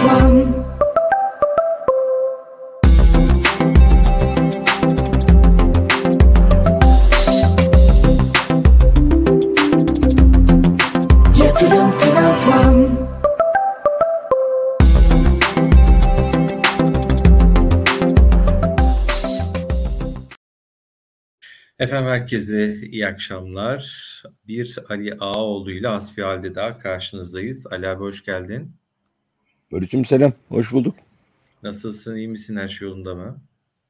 One. Efendim herkese iyi akşamlar. Bir Ali Ağaoğlu ile Asfihal'de daha karşınızdayız. Ali abi hoş geldin. Barış'ım selam. Hoş bulduk. Nasılsın? iyi misin? Her şey yolunda mı?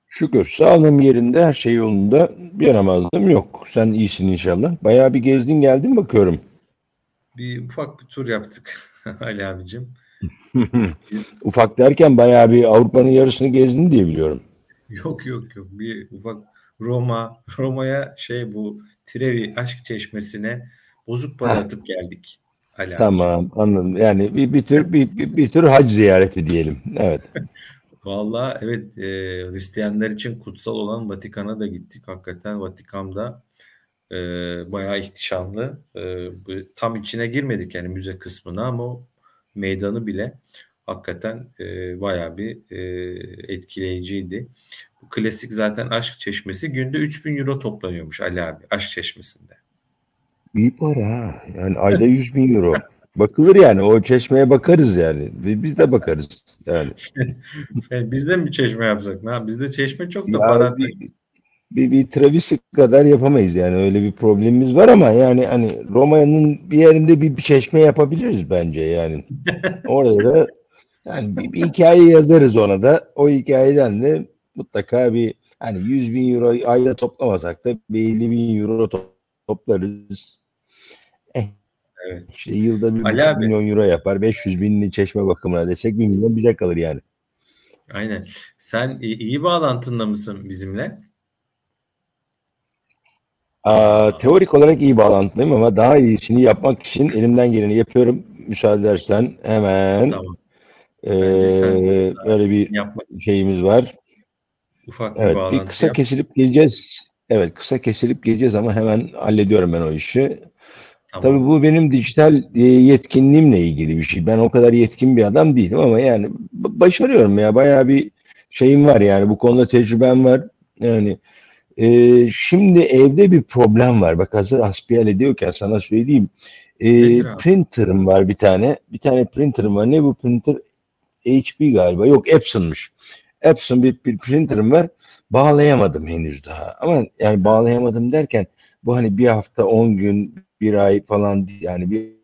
Şükür. Sağlığım yerinde. Her şey yolunda. Bir yaramazlığım yok. Sen iyisin inşallah. Bayağı bir gezdin geldin bakıyorum. Bir ufak bir tur yaptık Ali abicim. Ufak derken bayağı bir Avrupa'nın yarısını gezdin diye biliyorum. Yok yok yok. Bir ufak Roma, Roma'ya şey bu Trevi aşk çeşmesine bozuk para atıp geldik. Abicim. Tamam anladım. Yani bir, bir tür bir, bir, bir tür hac ziyareti diyelim. Evet. Vallahi evet e, Hristiyanlar için kutsal olan Vatikan'a da gittik. Hakikaten Vatikan'da e, bayağı ihtişamlı. E, tam içine girmedik yani müze kısmına ama o meydanı bile hakikaten e, bayağı bir e, etkileyiciydi. Bu klasik zaten aşk çeşmesi günde 3000 euro toplanıyormuş Ali abi aşk çeşmesinde. İyi para ha. Yani ayda 100 bin euro. Bakılır yani. O çeşmeye bakarız yani. Biz de bakarız. Yani. Biz de mi bir çeşme yapsak? Ne? Bizde çeşme çok da Ya para. bir, bir, bir Travis'i kadar yapamayız yani öyle bir problemimiz var ama yani hani Roma'nın bir yerinde bir, bir çeşme yapabiliriz bence yani. Orada da yani bir, bir hikaye yazarız ona da. O hikayeden de mutlaka bir hani 100 bin euro ayda toplamasak da bir 50 bin euro to- toplarız. Evet. işte yılda bir Ali abi. milyon euro yapar. 500 binli çeşme bakımına desek bir milyon bize kalır yani. Aynen. Sen iyi bağlantında mısın bizimle? Aa, teorik olarak iyi bağlantılıyım ama daha iyisini yapmak için elimden geleni yapıyorum. Müsaade edersen hemen Tamam. Eee, böyle bir yapma şeyimiz var. ufak bir Evet, bir bağlantı kısa yap. kesilip geleceğiz. Evet, kısa kesilip geleceğiz ama hemen hallediyorum ben o işi. Tamam. Tabii bu benim dijital e, yetkinliğimle ilgili bir şey. Ben o kadar yetkin bir adam değilim ama yani başarıyorum ya. Bayağı bir şeyim var yani bu konuda tecrübem var. Yani e, şimdi evde bir problem var. Bak hazır hasbihal ediyorken sana söyleyeyim. E, Nedir printer'ım var bir tane. Bir tane printer'ım var. Ne bu printer? HP galiba. Yok Epson'muş. Epson bir, bir printer'ım var. Bağlayamadım henüz daha. Ama yani bağlayamadım derken bu hani bir hafta 10 gün bir ay falan yani bir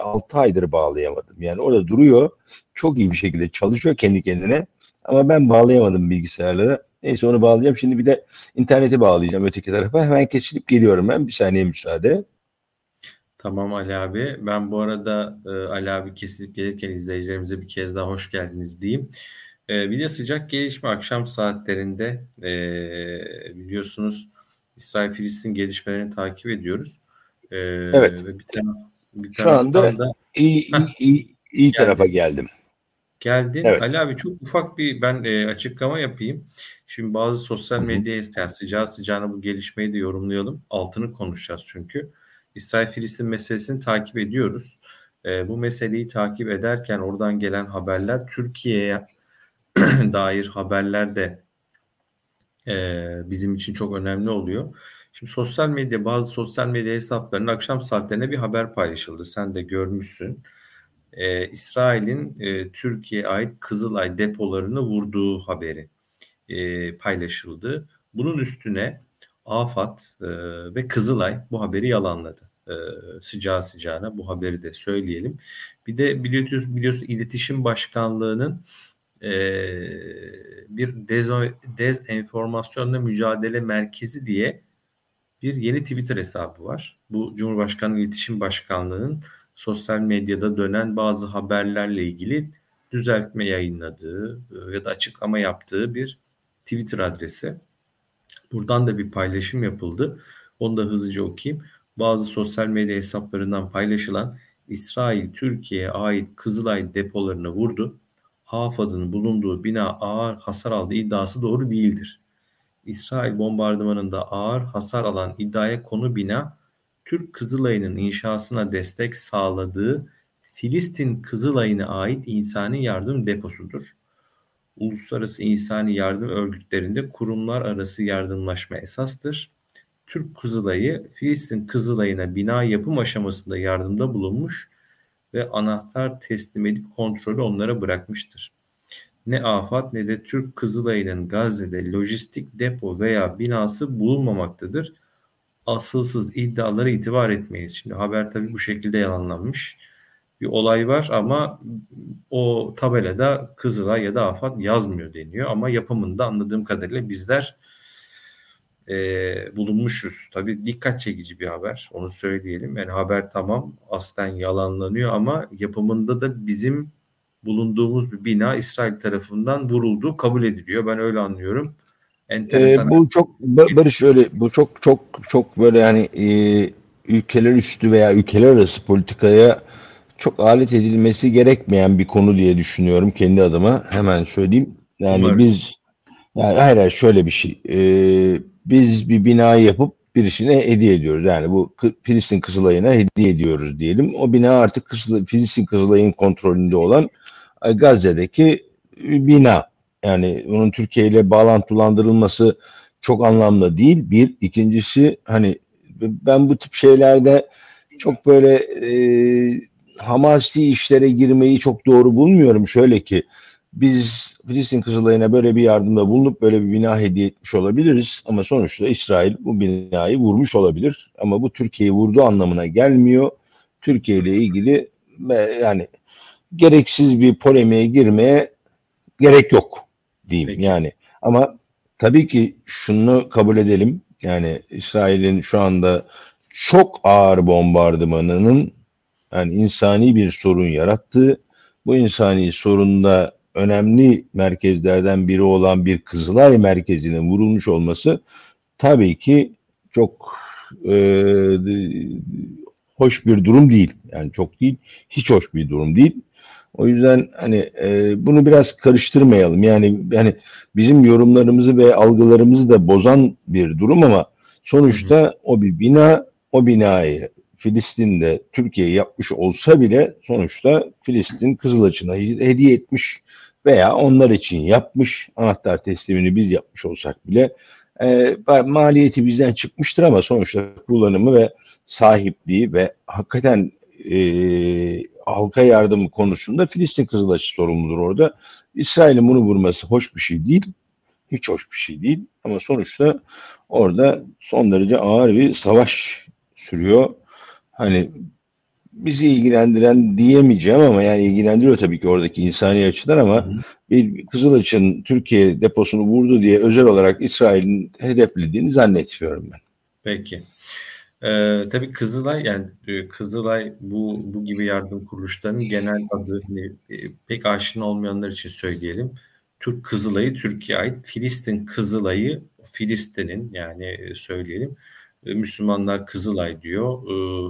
6 aydır bağlayamadım. Yani orada duruyor. Çok iyi bir şekilde çalışıyor kendi kendine. Ama ben bağlayamadım bilgisayarlara. Neyse onu bağlayacağım. Şimdi bir de interneti bağlayacağım öteki tarafa. Hemen kesilip geliyorum ben. Bir saniye müsaade. Tamam Ali abi. Ben bu arada e, Ali abi kesilip gelirken izleyicilerimize bir kez daha hoş geldiniz diyeyim. E, bir de sıcak gelişme akşam saatlerinde e, biliyorsunuz İsrail-Filistin gelişmelerini takip ediyoruz. E, Evet. Ve bir, taraf, bir Şu anda da İyi, iyi, iyi, iyi tarafa geldim. Geldin. Evet. Ali abi çok ufak bir ben e, açıklama yapayım. Şimdi bazı sosyal Hı hı. medya yani sıcağı sıcağına bu gelişmeyi de yorumlayalım. Altını konuşacağız çünkü. İsrail-Filistin meselesini takip ediyoruz. E, bu meseleyi takip ederken oradan gelen haberler Türkiye'ye dair haberler de e, bizim için çok önemli oluyor. Şimdi sosyal medya bazı sosyal medya hesaplarının akşam saatlerinde bir haber paylaşıldı. Sen de görmüşsün e, İsrail'in e, Türkiye'ye ait Kızılay depolarını vurduğu haberi e, paylaşıldı. Bunun üstüne AFAD e, ve Kızılay bu haberi yalanladı. E, sıcağı sıcağına bu haberi de söyleyelim. Bir de biliyorsunuz, biliyorsun İletişim Başkanlığı'nın e, bir dezo- dezenformasyonla mücadele merkezi diye bir yeni Twitter hesabı var. Bu Cumhurbaşkanlığı İletişim Başkanlığı'nın sosyal medyada dönen bazı haberlerle ilgili düzeltme yayınladığı e, ya da açıklama yaptığı bir Twitter adresi. Buradan da bir paylaşım yapıldı. Onu da hızlıca okuyayım. Bazı sosyal medya hesaplarından paylaşılan İsrail Türkiye'ye ait Kızılay depolarını vurdu. AFAD'ın bulunduğu bina ağır hasar aldığı iddiası doğru değildir. İsrail bombardımanında ağır hasar alan iddiaya konu bina Türk Kızılay'ın inşasına destek sağladığı Filistin Kızılay'ına ait insani yardım deposudur. Uluslararası insani yardım örgütlerinde kurumlar arası yardımlaşma esastır. Türk Kızılay'ı Filistin Kızılay'ına bina yapım aşamasında yardımda bulunmuş ve anahtar teslim edip kontrolü onlara bırakmıştır. Ne AFAD ne de Türk Kızılay'ın Gazze'de lojistik depo veya binası bulunmamaktadır. Asılsız iddialara itibar etmeyiz. Şimdi haber tabii bu şekilde yalanlanmış bir olay var ama o tabelada Kızılay ya da AFAD yazmıyor deniyor ama yapımında anladığım kadarıyla bizler e, bulunmuşuz. Tabii dikkat çekici bir haber onu söyleyelim. Yani haber tamam aslen yalanlanıyor ama yapımında da bizim bulunduğumuz bir bina İsrail tarafından vurulduğu kabul ediliyor. Ben öyle anlıyorum. Enteresan. Ee, bu çok Barış öyle bu çok çok çok böyle yani e, ülkeler üstü veya ülkeler arası politikaya çok alet edilmesi gerekmeyen bir konu diye düşünüyorum kendi adıma. Hemen söyleyeyim. Yani Umarım. biz yani hayır, hayır şöyle bir şey. Ee, biz bir binayı yapıp birisine hediye ediyoruz. Yani bu Filistin Kızılay'ına hediye ediyoruz diyelim. O bina artık Kızılay, Filistin Kızılay'ın kontrolünde olan e, Gazze'deki bina. Yani bunun Türkiye ile bağlantılandırılması çok anlamlı değil. Bir. ikincisi hani ben bu tip şeylerde çok böyle e, Hamasi işlere girmeyi çok doğru bulmuyorum. Şöyle ki biz Filistin Kızılay'ına böyle bir yardımda bulunup böyle bir bina hediye etmiş olabiliriz. Ama sonuçta İsrail bu binayı vurmuş olabilir. Ama bu Türkiye'yi vurduğu anlamına gelmiyor. Türkiye ile ilgili yani gereksiz bir polemiğe girmeye gerek yok diyeyim Peki. yani. Ama tabii ki şunu kabul edelim. Yani İsrail'in şu anda çok ağır bombardımanının yani insani bir sorun yarattığı, bu insani sorunda önemli merkezlerden biri olan bir Kızılay merkezinin vurulmuş olması tabii ki çok e, hoş bir durum değil. Yani çok değil, hiç hoş bir durum değil. O yüzden hani e, bunu biraz karıştırmayalım. Yani yani bizim yorumlarımızı ve algılarımızı da bozan bir durum ama sonuçta o bir bina, o binayı Filistin'de Türkiye yapmış olsa bile sonuçta Filistin Kızılaç'ına hediye etmiş veya onlar için yapmış. Anahtar teslimini biz yapmış olsak bile e, maliyeti bizden çıkmıştır ama sonuçta kullanımı ve sahipliği ve hakikaten e, halka yardımı konusunda Filistin Kızılaç'ı sorumludur orada. İsrail'in bunu vurması hoş bir şey değil. Hiç hoş bir şey değil. Ama sonuçta orada son derece ağır bir savaş sürüyor hani bizi ilgilendiren diyemeyeceğim ama yani ilgilendiriyor tabii ki oradaki insani açıdan ama hı. bir Kızılaç'ın Türkiye deposunu vurdu diye özel olarak İsrail'in hedeflediğini zannetmiyorum ben. Peki. Ee, tabii Kızılay yani Kızılay bu bu gibi yardım kuruluşlarının genel adı hani, pek aşina olmayanlar için söyleyelim. Türk Kızılay'ı Türkiye ait, Filistin Kızılay'ı Filistin'in yani söyleyelim Müslümanlar Kızılay diyor,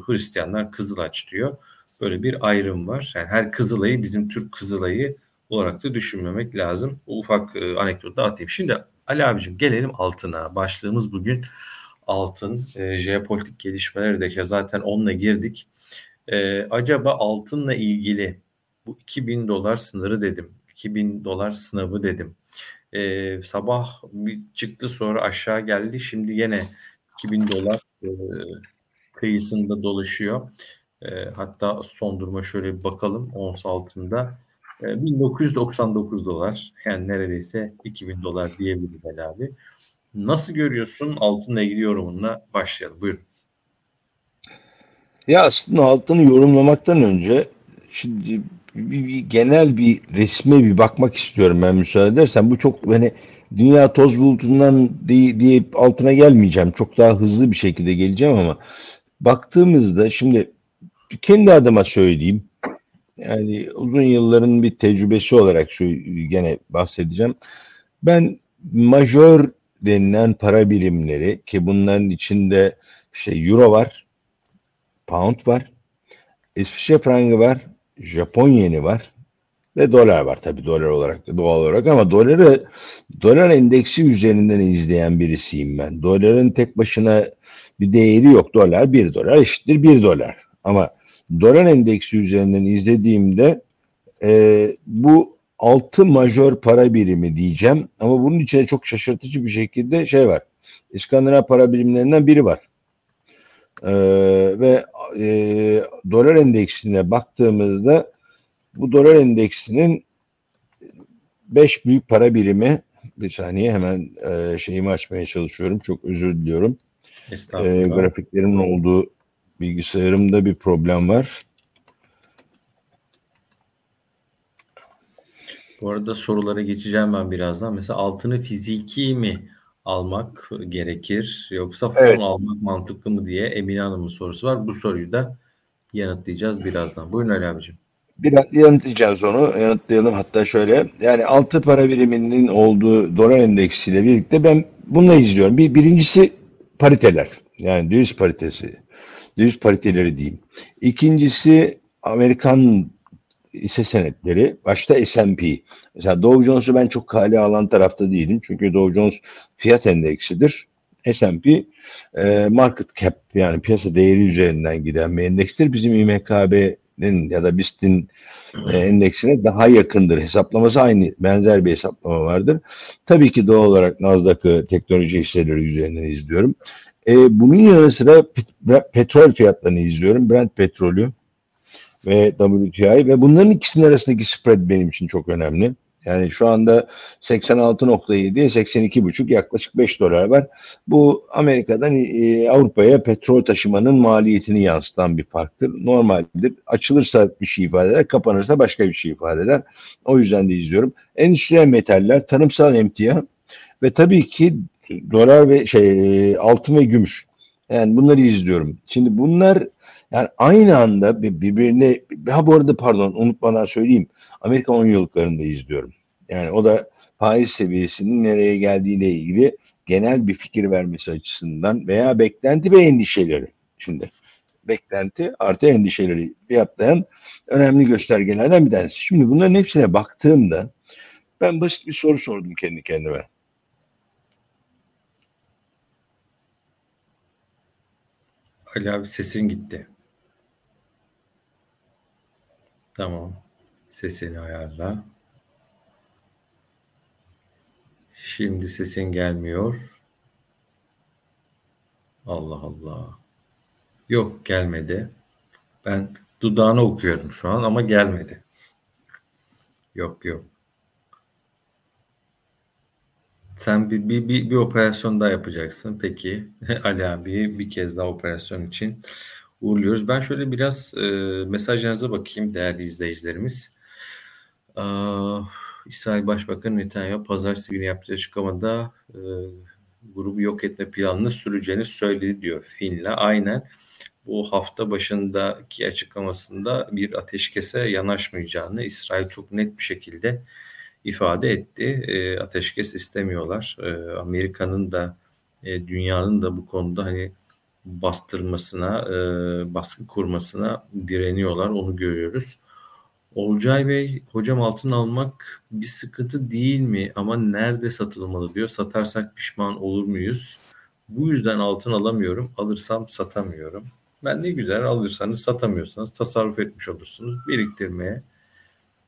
Hristiyanlar Kızılaç diyor. Böyle bir ayrım var. Yani her Kızılay'ı bizim Türk Kızılay'ı olarak da düşünmemek lazım. Ufak e, anekdotu da atayım. Şimdi Ali abicim gelelim altına. Başlığımız bugün altın. E, jeopolitik gelişmeleri de zaten onunla girdik. E, acaba altınla ilgili bu 2000 dolar sınırı dedim. 2000 dolar sınavı dedim. E, sabah bir çıktı sonra aşağı geldi. Şimdi yine 2000 dolar e, kıyısında dolaşıyor. E, hatta son duruma şöyle bir bakalım ons altında. E, 1999 dolar yani neredeyse 2000 dolar diyebiliriz abi. Nasıl görüyorsun altınla ilgili yorumunla başlayalım. Buyurun. Ya aslında altını yorumlamaktan önce şimdi bir, bir genel bir resme bir bakmak istiyorum ben müsaade edersen. Bu çok hani dünya toz bulutundan diye, diye altına gelmeyeceğim. Çok daha hızlı bir şekilde geleceğim ama baktığımızda şimdi kendi adıma söyleyeyim. Yani uzun yılların bir tecrübesi olarak şu gene bahsedeceğim. Ben majör denilen para birimleri ki bunların içinde işte euro var, pound var, İsviçre frangı var, Japon yeni var, ve dolar var tabii dolar olarak doğal olarak ama doları dolar endeksi üzerinden izleyen birisiyim ben. Doların tek başına bir değeri yok. Dolar bir dolar eşittir bir dolar. Ama dolar endeksi üzerinden izlediğimde e, bu altı majör para birimi diyeceğim ama bunun içine çok şaşırtıcı bir şekilde şey var. İskandinav para birimlerinden biri var. Ee, ve e, dolar endeksine baktığımızda bu dolar endeksinin beş büyük para birimi bir saniye hemen e, şeyimi açmaya çalışıyorum. Çok özür diliyorum. E, grafiklerimin olduğu bilgisayarımda bir problem var. Bu arada sorulara geçeceğim ben birazdan. Mesela altını fiziki mi almak gerekir yoksa fon evet. almak mantıklı mı diye Emine Hanım'ın sorusu var. Bu soruyu da yanıtlayacağız birazdan. Buyurun Ali abicim. Biraz yanıtlayacağız onu. Yanıtlayalım hatta şöyle. Yani altı para biriminin olduğu dolar endeksiyle birlikte ben bununla izliyorum. Bir, birincisi pariteler. Yani döviz paritesi. Döviz pariteleri diyeyim. İkincisi Amerikan hisse senetleri. Başta S&P. Mesela Dow Jones'u ben çok kale alan tarafta değilim. Çünkü Dow Jones fiyat endeksidir. S&P e, market cap yani piyasa değeri üzerinden giden bir endekstir. Bizim İMKB'nin ya da BIST'in e, endeksine daha yakındır. Hesaplaması aynı, benzer bir hesaplama vardır. Tabii ki doğal olarak Nasdaq'ı teknoloji hisseleri üzerinden izliyorum. E, bunun yanı sıra pet petrol fiyatlarını izliyorum. Brent petrolü ve WTI ve bunların ikisinin arasındaki spread benim için çok önemli. Yani şu anda 86.7, 82.5 yaklaşık 5 dolar var. Bu Amerika'dan e, Avrupa'ya petrol taşımanın maliyetini yansıtan bir farktır. Normaldir. Açılırsa bir şey ifade eder, kapanırsa başka bir şey ifade eder. O yüzden de izliyorum. Endüstriyel metaller, tarımsal emtia ve tabii ki dolar ve şey e, altın ve gümüş. Yani bunları izliyorum. Şimdi bunlar yani aynı anda birbirine ha bu arada pardon unutmadan söyleyeyim. Amerika 10 yıllıklarında izliyorum. Yani o da faiz seviyesinin nereye geldiğiyle ilgili genel bir fikir vermesi açısından veya beklenti ve endişeleri. Şimdi beklenti artı endişeleri fiyatlayan önemli göstergelerden bir tanesi. Şimdi bunların hepsine baktığımda ben basit bir soru sordum kendi kendime. Ali abi sesin gitti. Tamam. Sesini ayarla. Şimdi sesin gelmiyor. Allah Allah. Yok gelmedi. Ben dudağını okuyorum şu an ama gelmedi. Yok yok. Sen bir, bir, bir, bir operasyon daha yapacaksın. Peki Ali abi bir kez daha operasyon için uğurluyoruz. Ben şöyle biraz e, mesajlarınıza bakayım değerli izleyicilerimiz. Ee, İsrail Başbakanı Netanyahu pazartesi günü yaptığı açıklamada e, grubu yok etme planını süreceğini söyledi diyor Fin'le. Aynen bu hafta başındaki açıklamasında bir ateşkese yanaşmayacağını İsrail çok net bir şekilde ifade etti. E, ateşkes istemiyorlar. E, Amerika'nın da e, dünyanın da bu konuda hani bastırmasına, e, baskı kurmasına direniyorlar. Onu görüyoruz. Olcay Bey, hocam altın almak bir sıkıntı değil mi? Ama nerede satılmalı diyor. Satarsak pişman olur muyuz? Bu yüzden altın alamıyorum. Alırsam satamıyorum. Ben ne güzel alırsanız satamıyorsanız tasarruf etmiş olursunuz. Biriktirmeye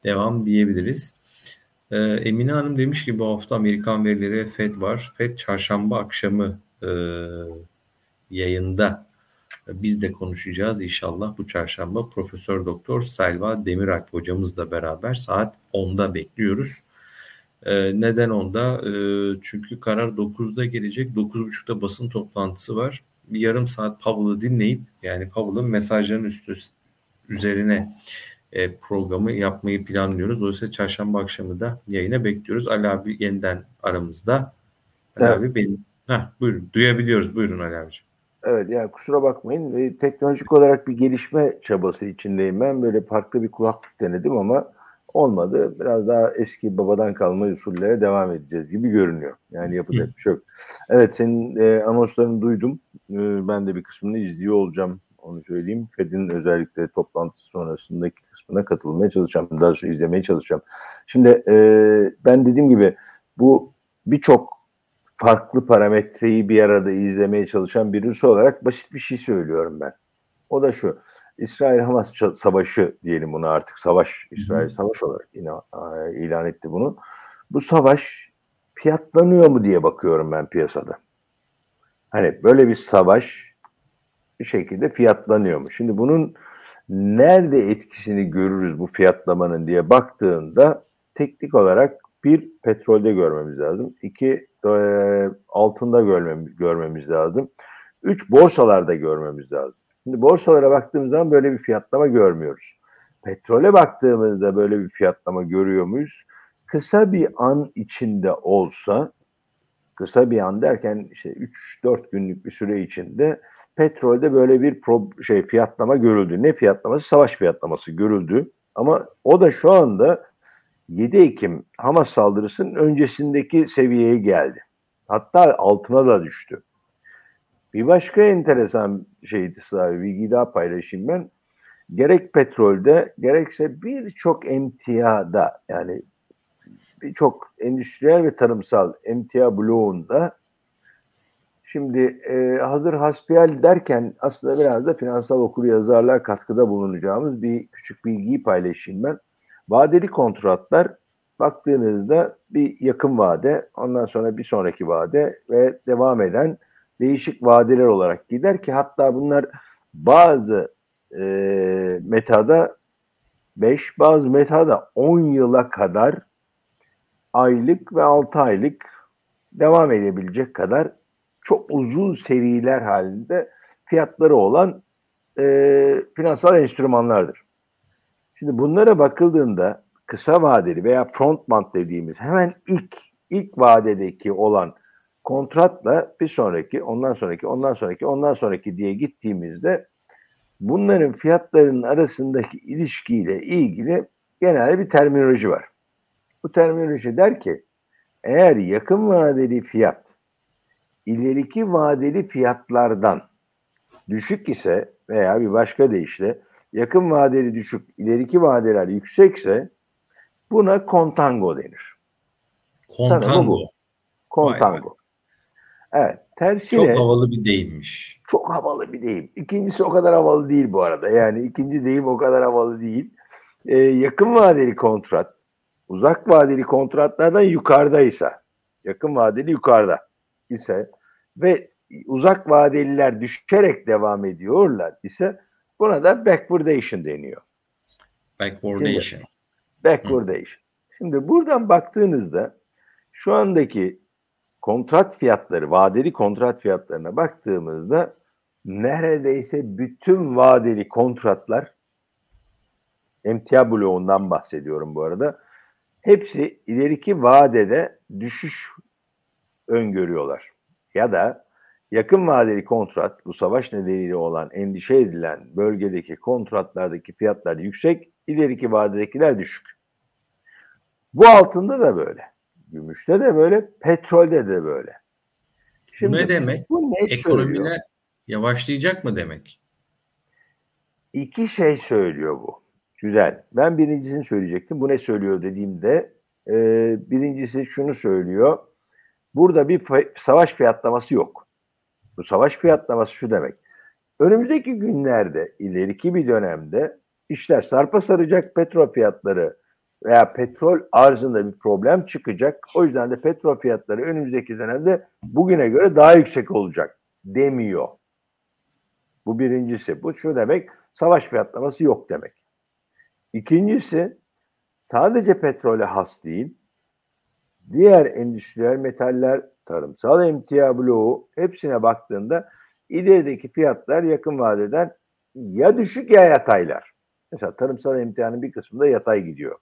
devam diyebiliriz. Ee, Emine Hanım demiş ki bu hafta Amerikan verileri ve FED var. FED çarşamba akşamı e, yayında biz de konuşacağız inşallah bu çarşamba. Profesör Doktor Selva Demiralp hocamızla beraber saat 10'da bekliyoruz. Ee, neden 10'da? Ee, çünkü karar 9'da gelecek. 9.30'da basın toplantısı var. Bir yarım saat Pavl'ı dinleyip yani Pavl'ın mesajlarının üstü üzerine e, programı yapmayı planlıyoruz. Dolayısıyla çarşamba akşamı da yayına bekliyoruz. Ali abi yeniden aramızda. Ali evet. abi benim. Heh, buyurun. Duyabiliyoruz. Buyurun Ali abiciğim. Evet yani kusura bakmayın. E, teknolojik olarak bir gelişme çabası içindeyim ben. Böyle farklı bir kulaklık denedim ama olmadı. Biraz daha eski babadan kalma usullere devam edeceğiz gibi görünüyor. Yani yapacak bir şey yok. Evet senin e, anonslarını duydum. E, ben de bir kısmını izliyor olacağım. Onu söyleyeyim. Fed'in özellikle toplantısı sonrasındaki kısmına katılmaya çalışacağım. Daha sonra izlemeye çalışacağım. Şimdi e, ben dediğim gibi bu birçok farklı parametreyi bir arada izlemeye çalışan birisi olarak basit bir şey söylüyorum ben. O da şu. İsrail-Hamas savaşı diyelim bunu artık savaş, İsrail savaş olarak ilan etti bunu. Bu savaş fiyatlanıyor mu diye bakıyorum ben piyasada. Hani böyle bir savaş bir şekilde fiyatlanıyor mu? Şimdi bunun nerede etkisini görürüz bu fiyatlamanın diye baktığında teknik olarak bir petrolde görmemiz lazım. İki e, altında görmemiz, görmemiz lazım. Üç borsalarda görmemiz lazım. Şimdi borsalara baktığımız zaman böyle bir fiyatlama görmüyoruz. Petrole baktığımızda böyle bir fiyatlama görüyor muyuz? Kısa bir an içinde olsa, kısa bir an derken işte 3-4 günlük bir süre içinde petrolde böyle bir pro, şey fiyatlama görüldü. Ne fiyatlaması? Savaş fiyatlaması görüldü. Ama o da şu anda 7 Ekim Hamas saldırısının öncesindeki seviyeye geldi. Hatta altına da düştü. Bir başka enteresan şeydi sadece bilgi daha paylaşayım ben. Gerek petrolde gerekse birçok emtiada yani birçok endüstriyel ve tarımsal emtia bloğunda şimdi e, hazır hasbihal derken aslında biraz da finansal okur yazarlar katkıda bulunacağımız bir küçük bilgiyi paylaşayım ben. Vadeli kontratlar baktığınızda bir yakın vade, ondan sonra bir sonraki vade ve devam eden değişik vadeler olarak gider ki hatta bunlar bazı e, metada 5, bazı metada 10 yıla kadar aylık ve 6 aylık devam edebilecek kadar çok uzun seriler halinde fiyatları olan e, finansal enstrümanlardır. Şimdi bunlara bakıldığında kısa vadeli veya front month dediğimiz hemen ilk ilk vadedeki olan kontratla bir sonraki, ondan sonraki, ondan sonraki, ondan sonraki diye gittiğimizde bunların fiyatlarının arasındaki ilişkiyle ilgili genel bir terminoloji var. Bu terminoloji der ki eğer yakın vadeli fiyat ileriki vadeli fiyatlardan düşük ise veya bir başka deyişle yakın vadeli düşük, ileriki vadeler yüksekse buna kontango denir. Kontango. Kontango. Evet. Tersine, çok havalı bir deyimmiş. Çok havalı bir deyim. İkincisi o kadar havalı değil bu arada. Yani ikinci deyim o kadar havalı değil. Ee, yakın vadeli kontrat, uzak vadeli kontratlardan yukarıdaysa, yakın vadeli yukarıda ise ve uzak vadeliler düşerek devam ediyorlar ise buna da backwardation deniyor. Backwardation. Şimdi, backwardation. Hı. Şimdi buradan baktığınızda şu andaki kontrat fiyatları, vadeli kontrat fiyatlarına baktığımızda neredeyse bütün vadeli kontratlar emtia bloğundan bahsediyorum bu arada. Hepsi ileriki vadede düşüş öngörüyorlar. Ya da yakın vadeli kontrat, bu savaş nedeniyle olan endişe edilen bölgedeki kontratlardaki fiyatlar yüksek, ileriki vadedekiler düşük. Bu altında da böyle. Gümüşte de böyle, petrolde de böyle. Şimdi, ne demek? Bu ne Ekonomiler söylüyor? yavaşlayacak mı demek? İki şey söylüyor bu. Güzel. Ben birincisini söyleyecektim. Bu ne söylüyor dediğimde e, birincisi şunu söylüyor. Burada bir savaş fiyatlaması yok. Bu savaş fiyatlaması şu demek. Önümüzdeki günlerde, ileriki bir dönemde işler sarpa saracak, petrol fiyatları veya petrol arzında bir problem çıkacak. O yüzden de petrol fiyatları önümüzdeki dönemde bugüne göre daha yüksek olacak demiyor. Bu birincisi. Bu şu demek savaş fiyatlaması yok demek. İkincisi sadece petrole has değil. Diğer endüstriyel metaller, tarımsal emtia bloğu hepsine baktığında ilerideki fiyatlar yakın vadeden ya düşük ya yataylar. Mesela tarımsal emtianın bir kısmında yatay gidiyor.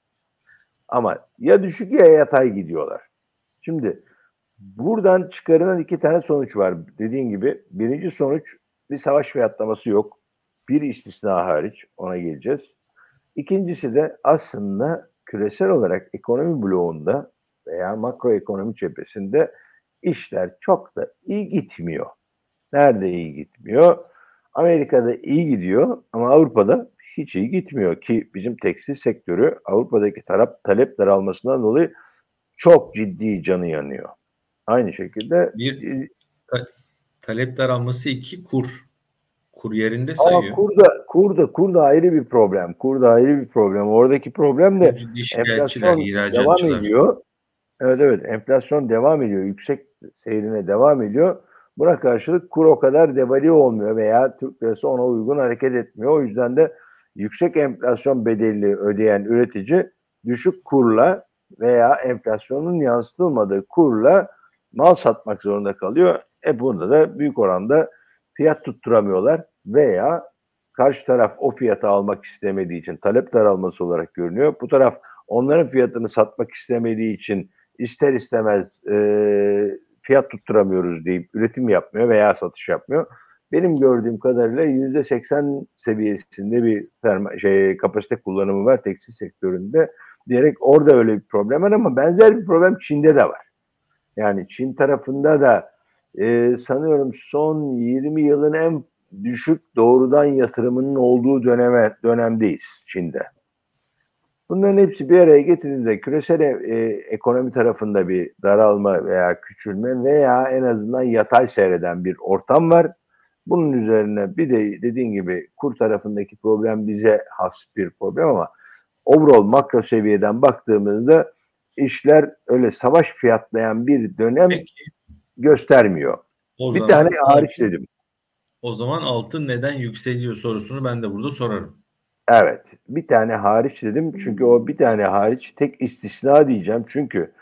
Ama ya düşük ya yatay gidiyorlar. Şimdi buradan çıkarılan iki tane sonuç var. Dediğin gibi birinci sonuç bir savaş fiyatlaması yok. Bir istisna hariç ona geleceğiz. İkincisi de aslında küresel olarak ekonomi bloğunda veya makroekonomi cephesinde işler çok da iyi gitmiyor. Nerede iyi gitmiyor? Amerika'da iyi gidiyor ama Avrupa'da hiç iyi gitmiyor ki bizim tekstil sektörü Avrupa'daki taraf talep daralmasından dolayı çok ciddi canı yanıyor. Aynı şekilde bir ta- talep daralması iki kur Kur yerinde Ama sayıyor. kur da, kur da, kur da ayrı bir problem. Kur da ayrı bir problem. Oradaki problem de enflasyon devam ediyor. Evet evet enflasyon devam ediyor. Yüksek seyrine devam ediyor. Buna karşılık kur o kadar devalüe olmuyor veya Türk lirası ona uygun hareket etmiyor. O yüzden de yüksek enflasyon bedelini ödeyen üretici düşük kurla veya enflasyonun yansıtılmadığı kurla mal satmak zorunda kalıyor. E burada da büyük oranda fiyat tutturamıyorlar veya karşı taraf o fiyatı almak istemediği için talep daralması olarak görünüyor. Bu taraf onların fiyatını satmak istemediği için ister istemez e, fiyat tutturamıyoruz deyip üretim yapmıyor veya satış yapmıyor. Benim gördüğüm kadarıyla yüzde seksen seviyesinde bir terma, şey, kapasite kullanımı var tekstil sektöründe diyerek orada öyle bir problem var ama benzer bir problem Çin'de de var. Yani Çin tarafında da e, sanıyorum son 20 yılın en düşük doğrudan yatırımının olduğu döneme dönemdeyiz Çin'de. Bunların hepsi bir araya getirildiğinde küresel e, ekonomi tarafında bir daralma veya küçülme veya en azından yatay seyreden bir ortam var. Bunun üzerine bir de dediğin gibi kur tarafındaki problem bize has bir problem ama overall makro seviyeden baktığımızda işler öyle savaş fiyatlayan bir dönem Peki. göstermiyor. O bir zaman tane hariç dedim. O zaman altın neden yükseliyor sorusunu ben de burada sorarım. Evet. Bir tane hariç dedim. Çünkü o bir tane hariç tek istisna diyeceğim. Çünkü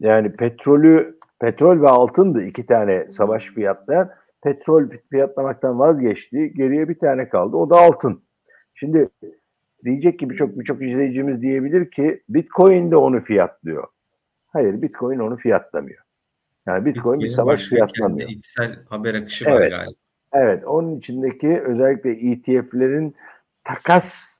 yani petrolü petrol ve altın da iki tane savaş fiyatlayan petrol fiyatlamaktan vazgeçti. Geriye bir tane kaldı. O da altın. Şimdi diyecek ki birçok birçok izleyicimiz diyebilir ki Bitcoin de onu fiyatlıyor. Hayır Bitcoin onu fiyatlamıyor. Yani Bitcoin, bir Bitcoin'in savaş fiyatlamıyor. içsel haber akışı var Evet. galiba. Evet, onun içindeki özellikle ETF'lerin takas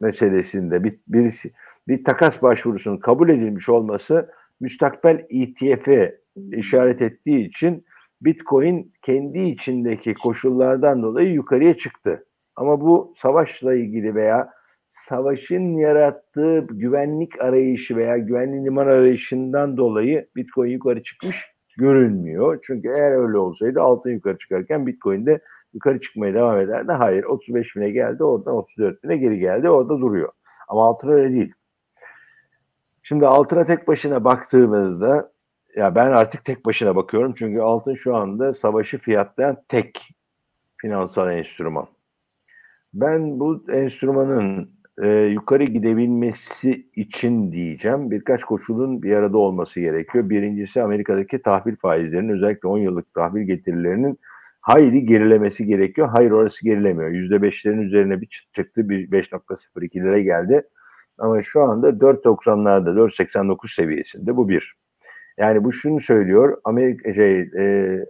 meselesinde bir, birisi bir takas başvurusunun kabul edilmiş olması müstakbel ETF'e işaret ettiği için Bitcoin kendi içindeki koşullardan dolayı yukarıya çıktı. Ama bu savaşla ilgili veya savaşın yarattığı güvenlik arayışı veya güvenli liman arayışından dolayı Bitcoin yukarı çıkmış görünmüyor. Çünkü eğer öyle olsaydı altın yukarı çıkarken Bitcoin de yukarı çıkmaya devam ederdi. Hayır 35 bine geldi oradan 34 bine geri geldi orada duruyor. Ama altın öyle değil. Şimdi altına tek başına baktığımızda ya ben artık tek başına bakıyorum çünkü altın şu anda savaşı fiyatlayan tek finansal enstrüman. Ben bu enstrümanın e, yukarı gidebilmesi için diyeceğim birkaç koşulun bir arada olması gerekiyor. Birincisi Amerika'daki tahvil faizlerinin özellikle 10 yıllık tahvil getirilerinin hayli gerilemesi gerekiyor. Hayır orası gerilemiyor. %5'lerin üzerine bir çıktı. Bir 5.02 lira geldi. Ama şu anda 4.90'larda 4.89 seviyesinde bu bir. Yani bu şunu söylüyor. Amerika şey e,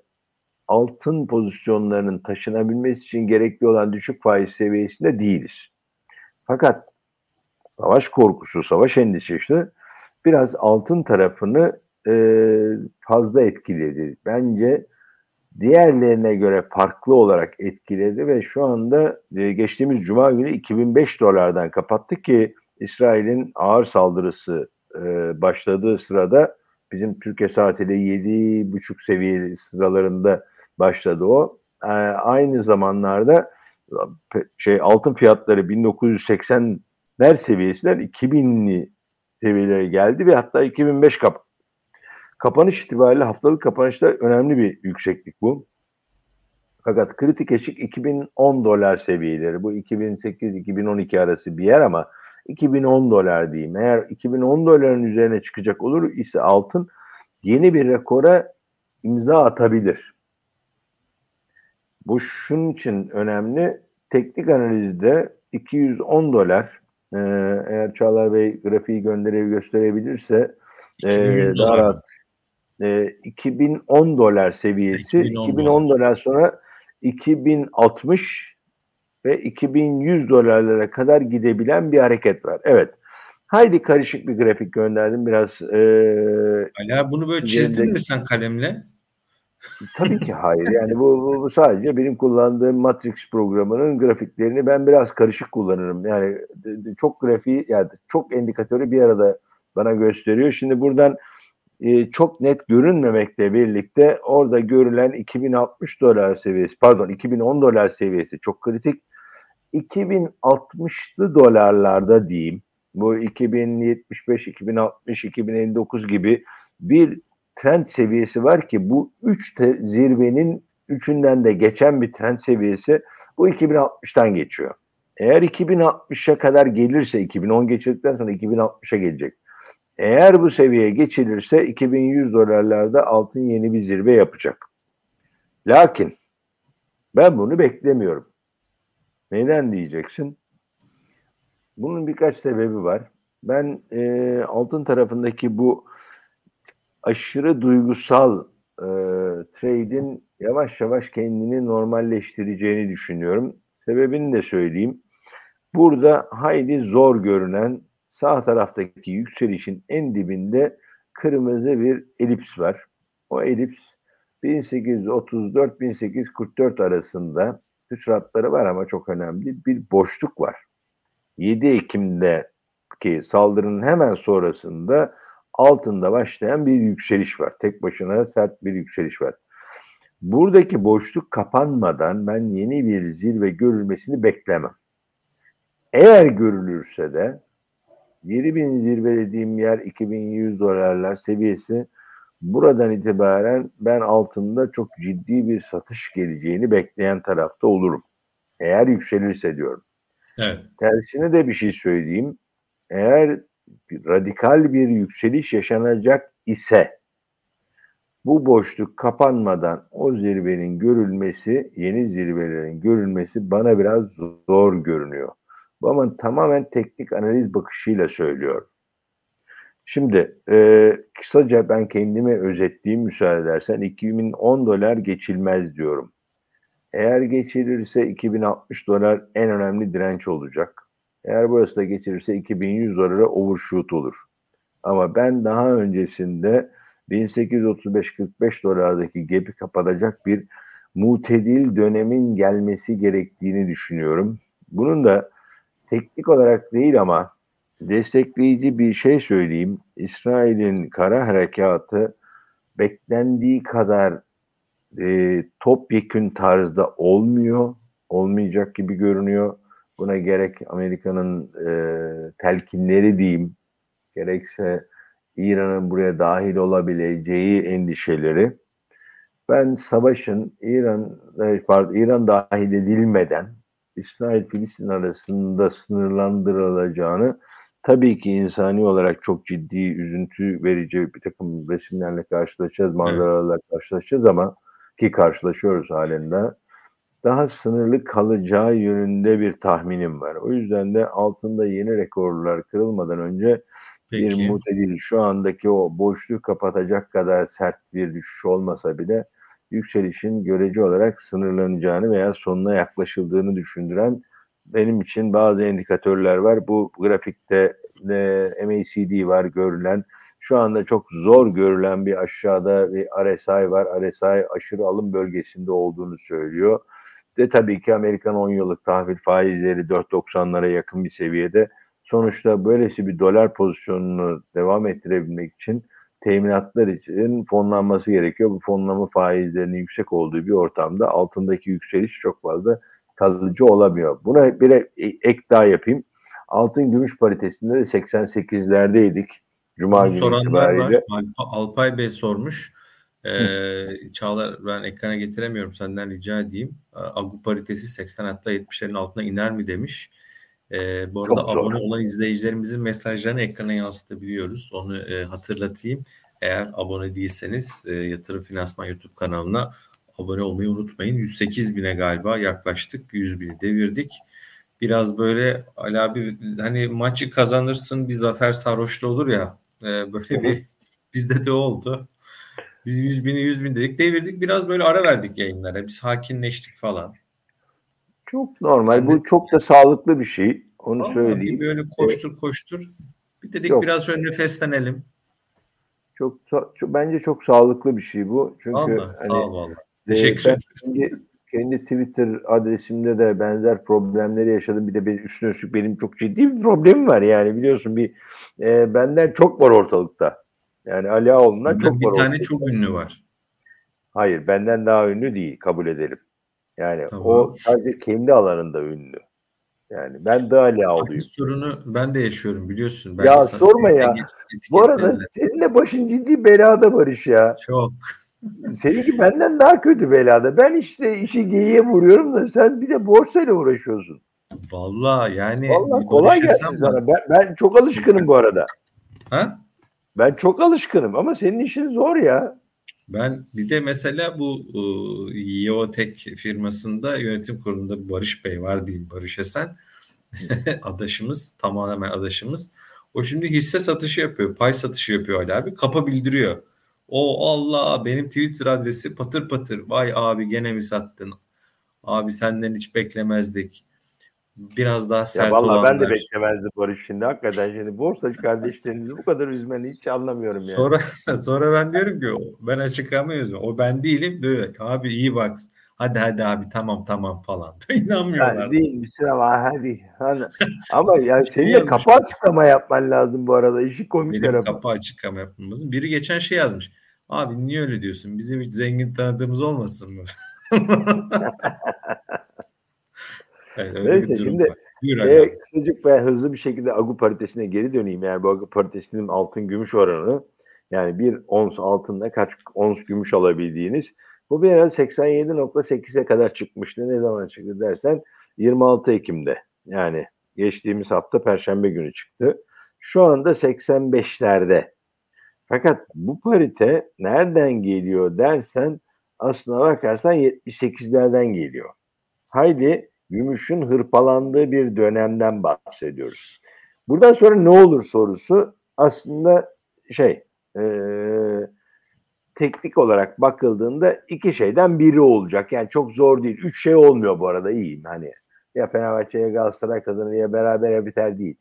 altın pozisyonlarının taşınabilmesi için gerekli olan düşük faiz seviyesinde değiliz. Fakat savaş korkusu, savaş endişesi biraz altın tarafını e, fazla etkiledi. Bence diğerlerine göre farklı olarak etkiledi ve şu anda e, geçtiğimiz cuma günü 2005 dolardan kapattı ki İsrail'in ağır saldırısı e, başladığı sırada bizim Türkiye saatiyle 7,5 seviye sıralarında başladı o. E, aynı zamanlarda şey altın fiyatları 1980'ler seviyesinden 2000'li seviyelere geldi ve hatta 2005 kap kapanış itibariyle haftalık kapanışta önemli bir yükseklik bu. Fakat kritik eşik 2010 dolar seviyeleri. Bu 2008-2012 arası bir yer ama 2010 dolar diyeyim. Eğer 2010 doların üzerine çıkacak olur ise altın yeni bir rekora imza atabilir. Bu şunun için önemli. Teknik analizde 210 dolar eğer Çağlar Bey grafiği gönderev gösterebilirse e, 2100 daha rahat e, 2010 dolar seviyesi 2010 2010, dolar sonra 2060 ve 2100 dolarlara kadar gidebilen bir hareket var. Evet. Haydi karışık bir grafik gönderdim. Biraz e, Hala bunu böyle çizdin Üzerindeki- mi sen kalemle? Tabii ki hayır. Yani bu, bu, bu sadece benim kullandığım Matrix programının grafiklerini ben biraz karışık kullanırım. Yani çok grafiği yani çok indikatörü bir arada bana gösteriyor. Şimdi buradan e, çok net görünmemekle birlikte orada görülen 2060 dolar seviyesi pardon 2010 dolar seviyesi çok kritik. 2060'lı dolarlarda diyeyim bu 2075, 2060, 2059 gibi bir trend seviyesi var ki bu üç zirvenin üçünden de geçen bir trend seviyesi bu 2060'tan geçiyor. Eğer 2060'a kadar gelirse 2010 geçirdikten sonra 2060'a gelecek. Eğer bu seviyeye geçilirse 2100 dolarlarda altın yeni bir zirve yapacak. Lakin ben bunu beklemiyorum. Neden diyeceksin? Bunun birkaç sebebi var. Ben e, altın tarafındaki bu aşırı duygusal e, trade'in yavaş yavaş kendini normalleştireceğini düşünüyorum. Sebebini de söyleyeyim. Burada hayli zor görünen sağ taraftaki yükselişin en dibinde kırmızı bir elips var. O elips 1834-1844 arasında hüsratları var ama çok önemli bir boşluk var. 7 Ekim'deki saldırının hemen sonrasında altında başlayan bir yükseliş var. Tek başına sert bir yükseliş var. Buradaki boşluk kapanmadan ben yeni bir zirve görülmesini beklemem. Eğer görülürse de 7000 zirve dediğim yer 2100 dolarlar seviyesi buradan itibaren ben altında çok ciddi bir satış geleceğini bekleyen tarafta olurum. Eğer yükselirse diyorum. Evet. Tersine de bir şey söyleyeyim. Eğer radikal bir yükseliş yaşanacak ise bu boşluk kapanmadan o zirvenin görülmesi, yeni zirvelerin görülmesi bana biraz zor görünüyor. Ama tamamen teknik analiz bakışıyla söylüyorum. Şimdi e, kısaca ben kendimi özetleyeyim müsaade edersen 2010 dolar geçilmez diyorum. Eğer geçirirse 2060 dolar en önemli direnç olacak. Eğer burası da geçirirse 2100 dolara overshoot olur. Ama ben daha öncesinde 1835-45 dolardaki gap'i kapatacak bir mutedil dönemin gelmesi gerektiğini düşünüyorum. Bunun da teknik olarak değil ama destekleyici bir şey söyleyeyim. İsrail'in kara harekatı beklendiği kadar e, topyekün tarzda olmuyor. Olmayacak gibi görünüyor. Buna gerek Amerika'nın e, telkinleri diyeyim, gerekse İran'ın buraya dahil olabileceği endişeleri. Ben savaşın İran e, pardon, İran dahil edilmeden İsrail-Filistin arasında sınırlandırılacağını tabii ki insani olarak çok ciddi üzüntü verici bir takım resimlerle karşılaşacağız, manzaralarla evet. karşılaşacağız ama ki karşılaşıyoruz halinde daha sınırlı kalacağı yönünde bir tahminim var. O yüzden de altında yeni rekorlar kırılmadan önce Peki. bir mutedil şu andaki o boşluğu kapatacak kadar sert bir düşüş olmasa bile yükselişin görece olarak sınırlanacağını veya sonuna yaklaşıldığını düşündüren benim için bazı indikatörler var. Bu grafikte de MACD var görülen. Şu anda çok zor görülen bir aşağıda bir RSI var. RSI aşırı alım bölgesinde olduğunu söylüyor. De tabii ki Amerikan 10 yıllık tahvil faizleri 4.90'lara yakın bir seviyede. Sonuçta böylesi bir dolar pozisyonunu devam ettirebilmek için teminatlar için fonlanması gerekiyor. Bu fonlama faizlerinin yüksek olduğu bir ortamda altındaki yükseliş çok fazla kalıcı olamıyor. Buna bir ek daha yapayım. Altın gümüş paritesinde de 88'lerdeydik. Cuma Bunu günü itibariyle. Var. Alpay Bey sormuş. Ee, Çağlar ben ekrana getiremiyorum senden rica edeyim. Agu paritesi 80 hatta 70'lerin altına iner mi demiş. Ee, bu arada Çok abone zor. olan izleyicilerimizin mesajlarını ekrana yansıtabiliyoruz. Onu e, hatırlatayım. Eğer abone değilseniz e, Yatırım Finansman YouTube kanalına abone olmayı unutmayın. 108 bine galiba yaklaştık. 100 bini devirdik. Biraz böyle Ali abi hani maçı kazanırsın bir zafer sarhoşlu olur ya. E, böyle bir bizde de oldu. Biz 100 bini 100 bin dedik devirdik. Biraz böyle ara verdik yayınlara. Biz sakinleştik falan. Çok normal. Sen Bu de... çok da sağlıklı bir şey. Onu Vallahi söyleyeyim. Böyle koştur koştur. Bir dedik Yok. biraz şöyle nefeslenelim. Çok, çok, bence çok sağlıklı bir şey bu. Çünkü vallahi, hani, sağ ol vallahi. E, Teşekkür ederim. Kendi, kendi Twitter adresimde de benzer problemleri yaşadım. Bir de benim üstüne üstlük benim çok ciddi bir problemim var yani biliyorsun bir e, benden çok var ortalıkta. Yani Ali Ağaoğlu'ndan çok bir var. tane ortaya. çok ünlü var. Hayır benden daha ünlü değil kabul edelim. Yani Tamam. o sadece kendi alanında ünlü. Yani ben Aynı Ağaoğlu'yum. sorunu ben de yaşıyorum biliyorsun. Ben Ya sorma ya. Bu arada seninle başın ciddi belada Barış ya. çok Seninki benden daha kötü belada. Ben işte işi geyiğe vuruyorum da sen bir de borsayla uğraşıyorsun. Vallahi yani Vallahi bir kolay gelsin sana. Ben, ben çok alışkınım bu arada. Ha? Ben çok alışkınım ama senin işin zor ya. Ben bir de mesela bu e, Yeotek firmasında yönetim kurulunda Barış Bey var diyeyim Barış Esen. adaşımız tamamen adaşımız. O şimdi hisse satışı yapıyor. Pay satışı yapıyor Ali abi. Kapa bildiriyor. O Allah benim Twitter adresi patır patır. Vay abi gene mi sattın? Abi senden hiç beklemezdik. Biraz daha Ya sert vallahi ben de olanlar. beklemezdim Barış şimdi. Hakikaten şimdi borsacı kardeşlerinizi bu kadar üzmeni hiç anlamıyorum yani. Sonra sonra ben diyorum ki ben açıklamayız. O ben değilim. Böyle abi iyi bak. Hadi hadi abi tamam tamam falan. İnanmıyorlar. Yani değil misin ama hadi. Hani, ama yani senin de kapı açıklama yapman lazım bu arada. İşi komik Benim tarafı. kapı açıklama yapmam lazım. Biri geçen şey yazmış. Abi niye öyle diyorsun? Bizim hiç zengin tanıdığımız olmasın mı? Evet, öyle Neyse, bir durum şimdi, var. Buyur E, kısacık ve hızlı bir şekilde Agu paritesine geri döneyim. Yani bu Agu paritesinin altın gümüş oranı yani bir ons altında kaç ons gümüş alabildiğiniz bu bir ara 87.8'e kadar çıkmıştı. Ne zaman çıktı dersen 26 Ekim'de yani geçtiğimiz hafta Perşembe günü çıktı. Şu anda 85'lerde. Fakat bu parite nereden geliyor dersen aslına bakarsan 78'lerden geliyor. Haydi gümüşün hırpalandığı bir dönemden bahsediyoruz. Buradan sonra ne olur sorusu aslında şey eee, teknik olarak bakıldığında iki şeyden biri olacak. Yani çok zor değil. Üç şey olmuyor bu arada iyiyim. Hani ya Fenerbahçe ya Galatasaray kazanır ya beraber ya biter değil.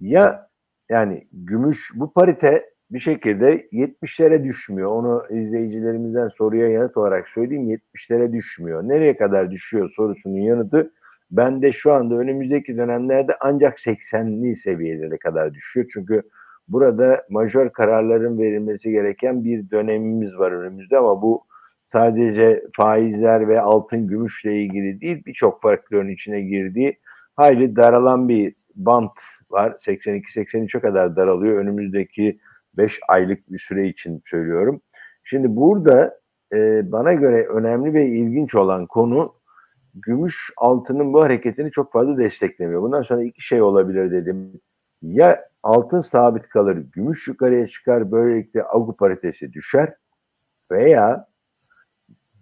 Ya yani gümüş bu parite bir şekilde 70'lere düşmüyor. Onu izleyicilerimizden soruya yanıt olarak söyleyeyim 70'lere düşmüyor. Nereye kadar düşüyor sorusunun yanıtı bende şu anda önümüzdeki dönemlerde ancak 80'li seviyelere kadar düşüyor. Çünkü burada majör kararların verilmesi gereken bir dönemimiz var önümüzde ama bu sadece faizler ve altın gümüşle ilgili değil birçok faktörün içine girdiği hayli daralan bir bant var. 82-83'e kadar daralıyor. Önümüzdeki 5 aylık bir süre için söylüyorum. Şimdi burada e, bana göre önemli ve ilginç olan konu gümüş altının bu hareketini çok fazla desteklemiyor. Bundan sonra iki şey olabilir dedim. Ya altın sabit kalır, gümüş yukarıya çıkar, böylelikle agu paritesi düşer veya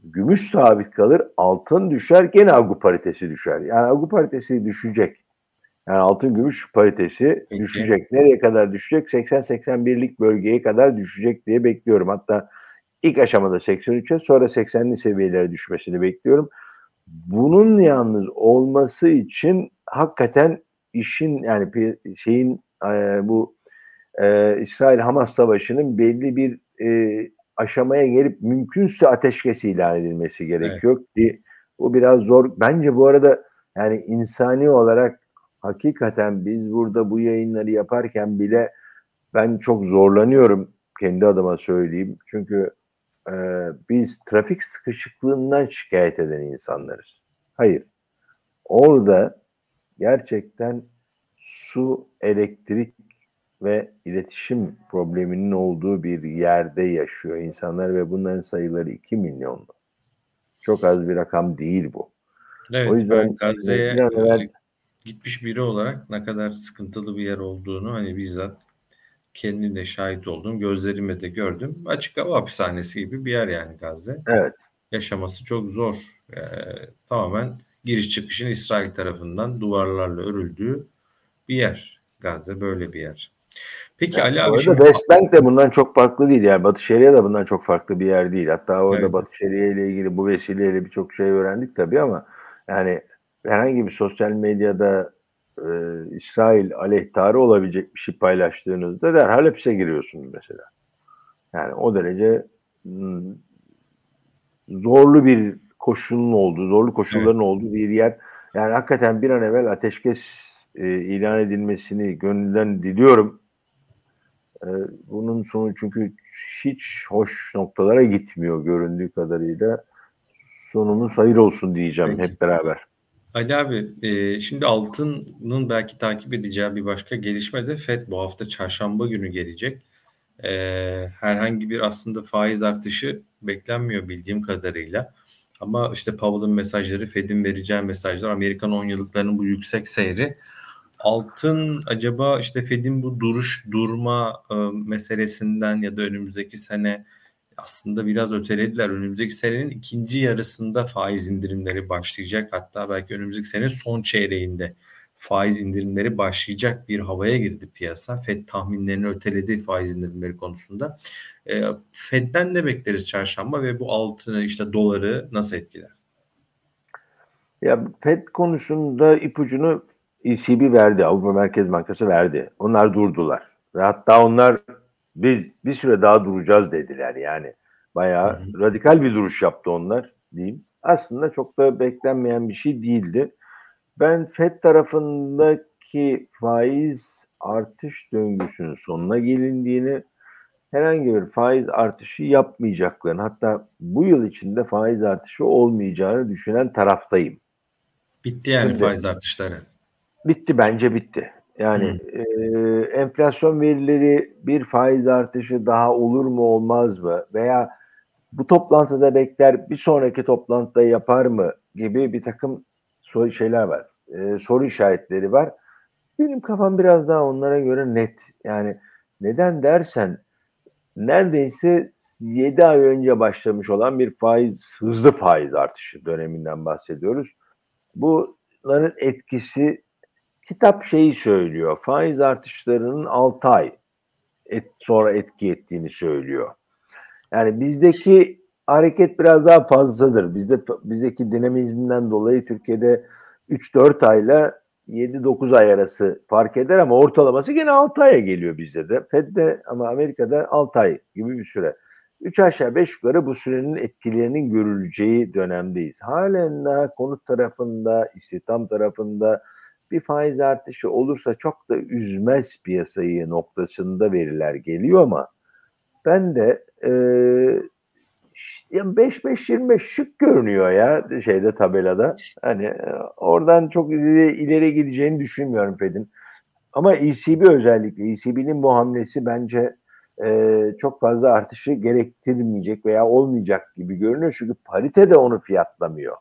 gümüş sabit kalır, altın düşer, gene agu paritesi düşer. Yani agu paritesi düşecek. Yani altın gümüş paritesi Peki. düşecek. Nereye kadar düşecek? 80-81'lik bölgeye kadar düşecek diye bekliyorum. Hatta ilk aşamada 83'e sonra 80'li seviyelere düşmesini bekliyorum. Bunun yalnız olması için hakikaten işin yani şeyin e, bu e, İsrail-Hamas savaşının belli bir e, aşamaya gelip mümkünse ateşkes ilan edilmesi gerekiyor ki bu biraz zor. Bence bu arada yani insani olarak hakikaten biz burada bu yayınları yaparken bile ben çok zorlanıyorum kendi adıma söyleyeyim. Çünkü e, biz trafik sıkışıklığından şikayet eden insanlarız. Hayır. Orada gerçekten su, elektrik ve iletişim probleminin olduğu bir yerde yaşıyor insanlar ve bunların sayıları 2 milyon. Çok az bir rakam değil bu. Evet O yüzden ben Gazze'ye gitmiş biri olarak ne kadar sıkıntılı bir yer olduğunu hani bizzat kendim de şahit oldum. Gözlerimle de gördüm. Açık hava hapishanesi gibi bir yer yani Gazze. Evet. Yaşaması çok zor. Ee, tamamen giriş çıkışın İsrail tarafından duvarlarla örüldüğü bir yer. Gazze böyle bir yer. Peki Ali Bu abi şimdi West Bank de bundan çok farklı değil. Yani Batı Şeria da bundan çok farklı bir yer değil. Hatta orada Evet. Batı Şeria ile ilgili bu vesileyle birçok şey öğrendik tabii ama yani herhangi bir sosyal medyada e, İsrail aleyhtarı olabilecek bir şey paylaştığınızda derhal hapise giriyorsunuz mesela. Yani o derece zorlu bir koşulun olduğu, zorlu koşulların olduğu bir yer. Yani hakikaten bir an evvel ateşkes e, ilan edilmesini gönülden diliyorum. E, bunun sonu çünkü hiç hoş noktalara gitmiyor göründüğü kadarıyla. Sonumuz hayır olsun diyeceğim Peki. hep beraber. Ali abi e, şimdi altının belki takip edeceği bir başka gelişme de FED bu hafta çarşamba günü gelecek. E, herhangi bir aslında faiz artışı beklenmiyor bildiğim kadarıyla. Ama işte Powell'ın mesajları, Fed'in vereceği mesajlar, Amerikan 10 yıllıklarının bu yüksek seyri altın acaba işte Fed'in bu duruş durma e, meselesinden ya da önümüzdeki sene aslında biraz ötelediler. Önümüzdeki senenin ikinci yarısında faiz indirimleri başlayacak. Hatta belki önümüzdeki sene son çeyreğinde faiz indirimleri başlayacak bir havaya girdi piyasa. Fed tahminlerini öteledi faiz indirimleri konusunda. E, Fed'den ne bekleriz çarşamba ve bu altını işte doları nasıl etkiler? Ya Fed konusunda ipucunu ECB verdi, Avrupa Merkez Bankası verdi. Onlar durdular. Ve hatta onlar biz bir süre daha duracağız dediler yani. Bayağı hı hı. radikal bir duruş yaptı onlar diyeyim. Aslında çok da beklenmeyen bir şey değildi. Ben FED tarafındaki faiz artış döngüsünün sonuna gelindiğini, herhangi bir faiz artışı yapmayacaklarını, hatta bu yıl içinde faiz artışı olmayacağını düşünen taraftayım. Bitti yani Şimdi, faiz artışları. Bitti bence bitti. Yani e, enflasyon verileri bir faiz artışı daha olur mu olmaz mı veya bu toplantıda bekler bir sonraki toplantıda yapar mı gibi bir takım soru şeyler var. E, soru işaretleri var. Benim kafam biraz daha onlara göre net. Yani neden dersen neredeyse 7 ay önce başlamış olan bir faiz, hızlı faiz artışı döneminden bahsediyoruz. Bunların etkisi kitap şeyi söylüyor. Faiz artışlarının 6 ay et, sonra etki ettiğini söylüyor. Yani bizdeki hareket biraz daha fazladır. Bizde bizdeki dinamizmden dolayı Türkiye'de 3-4 ayla 7-9 ay arası fark eder ama ortalaması gene 6 aya geliyor bizde de. Fed'de ama Amerika'da 6 ay gibi bir süre. 3 aşağı 5 yukarı bu sürenin etkilerinin görüleceği dönemdeyiz. Halen daha konut tarafında, istihdam tarafında, bir faiz artışı olursa çok da üzmez piyasayı noktasında veriler geliyor ama ben de e, 5-5-25 şık görünüyor ya şeyde tabelada. Hani e, oradan çok ileri, ileri gideceğini düşünmüyorum Fed'in. Ama ECB özellikle ECB'nin bu hamlesi bence e, çok fazla artışı gerektirmeyecek veya olmayacak gibi görünüyor. Çünkü parite de onu fiyatlamıyor.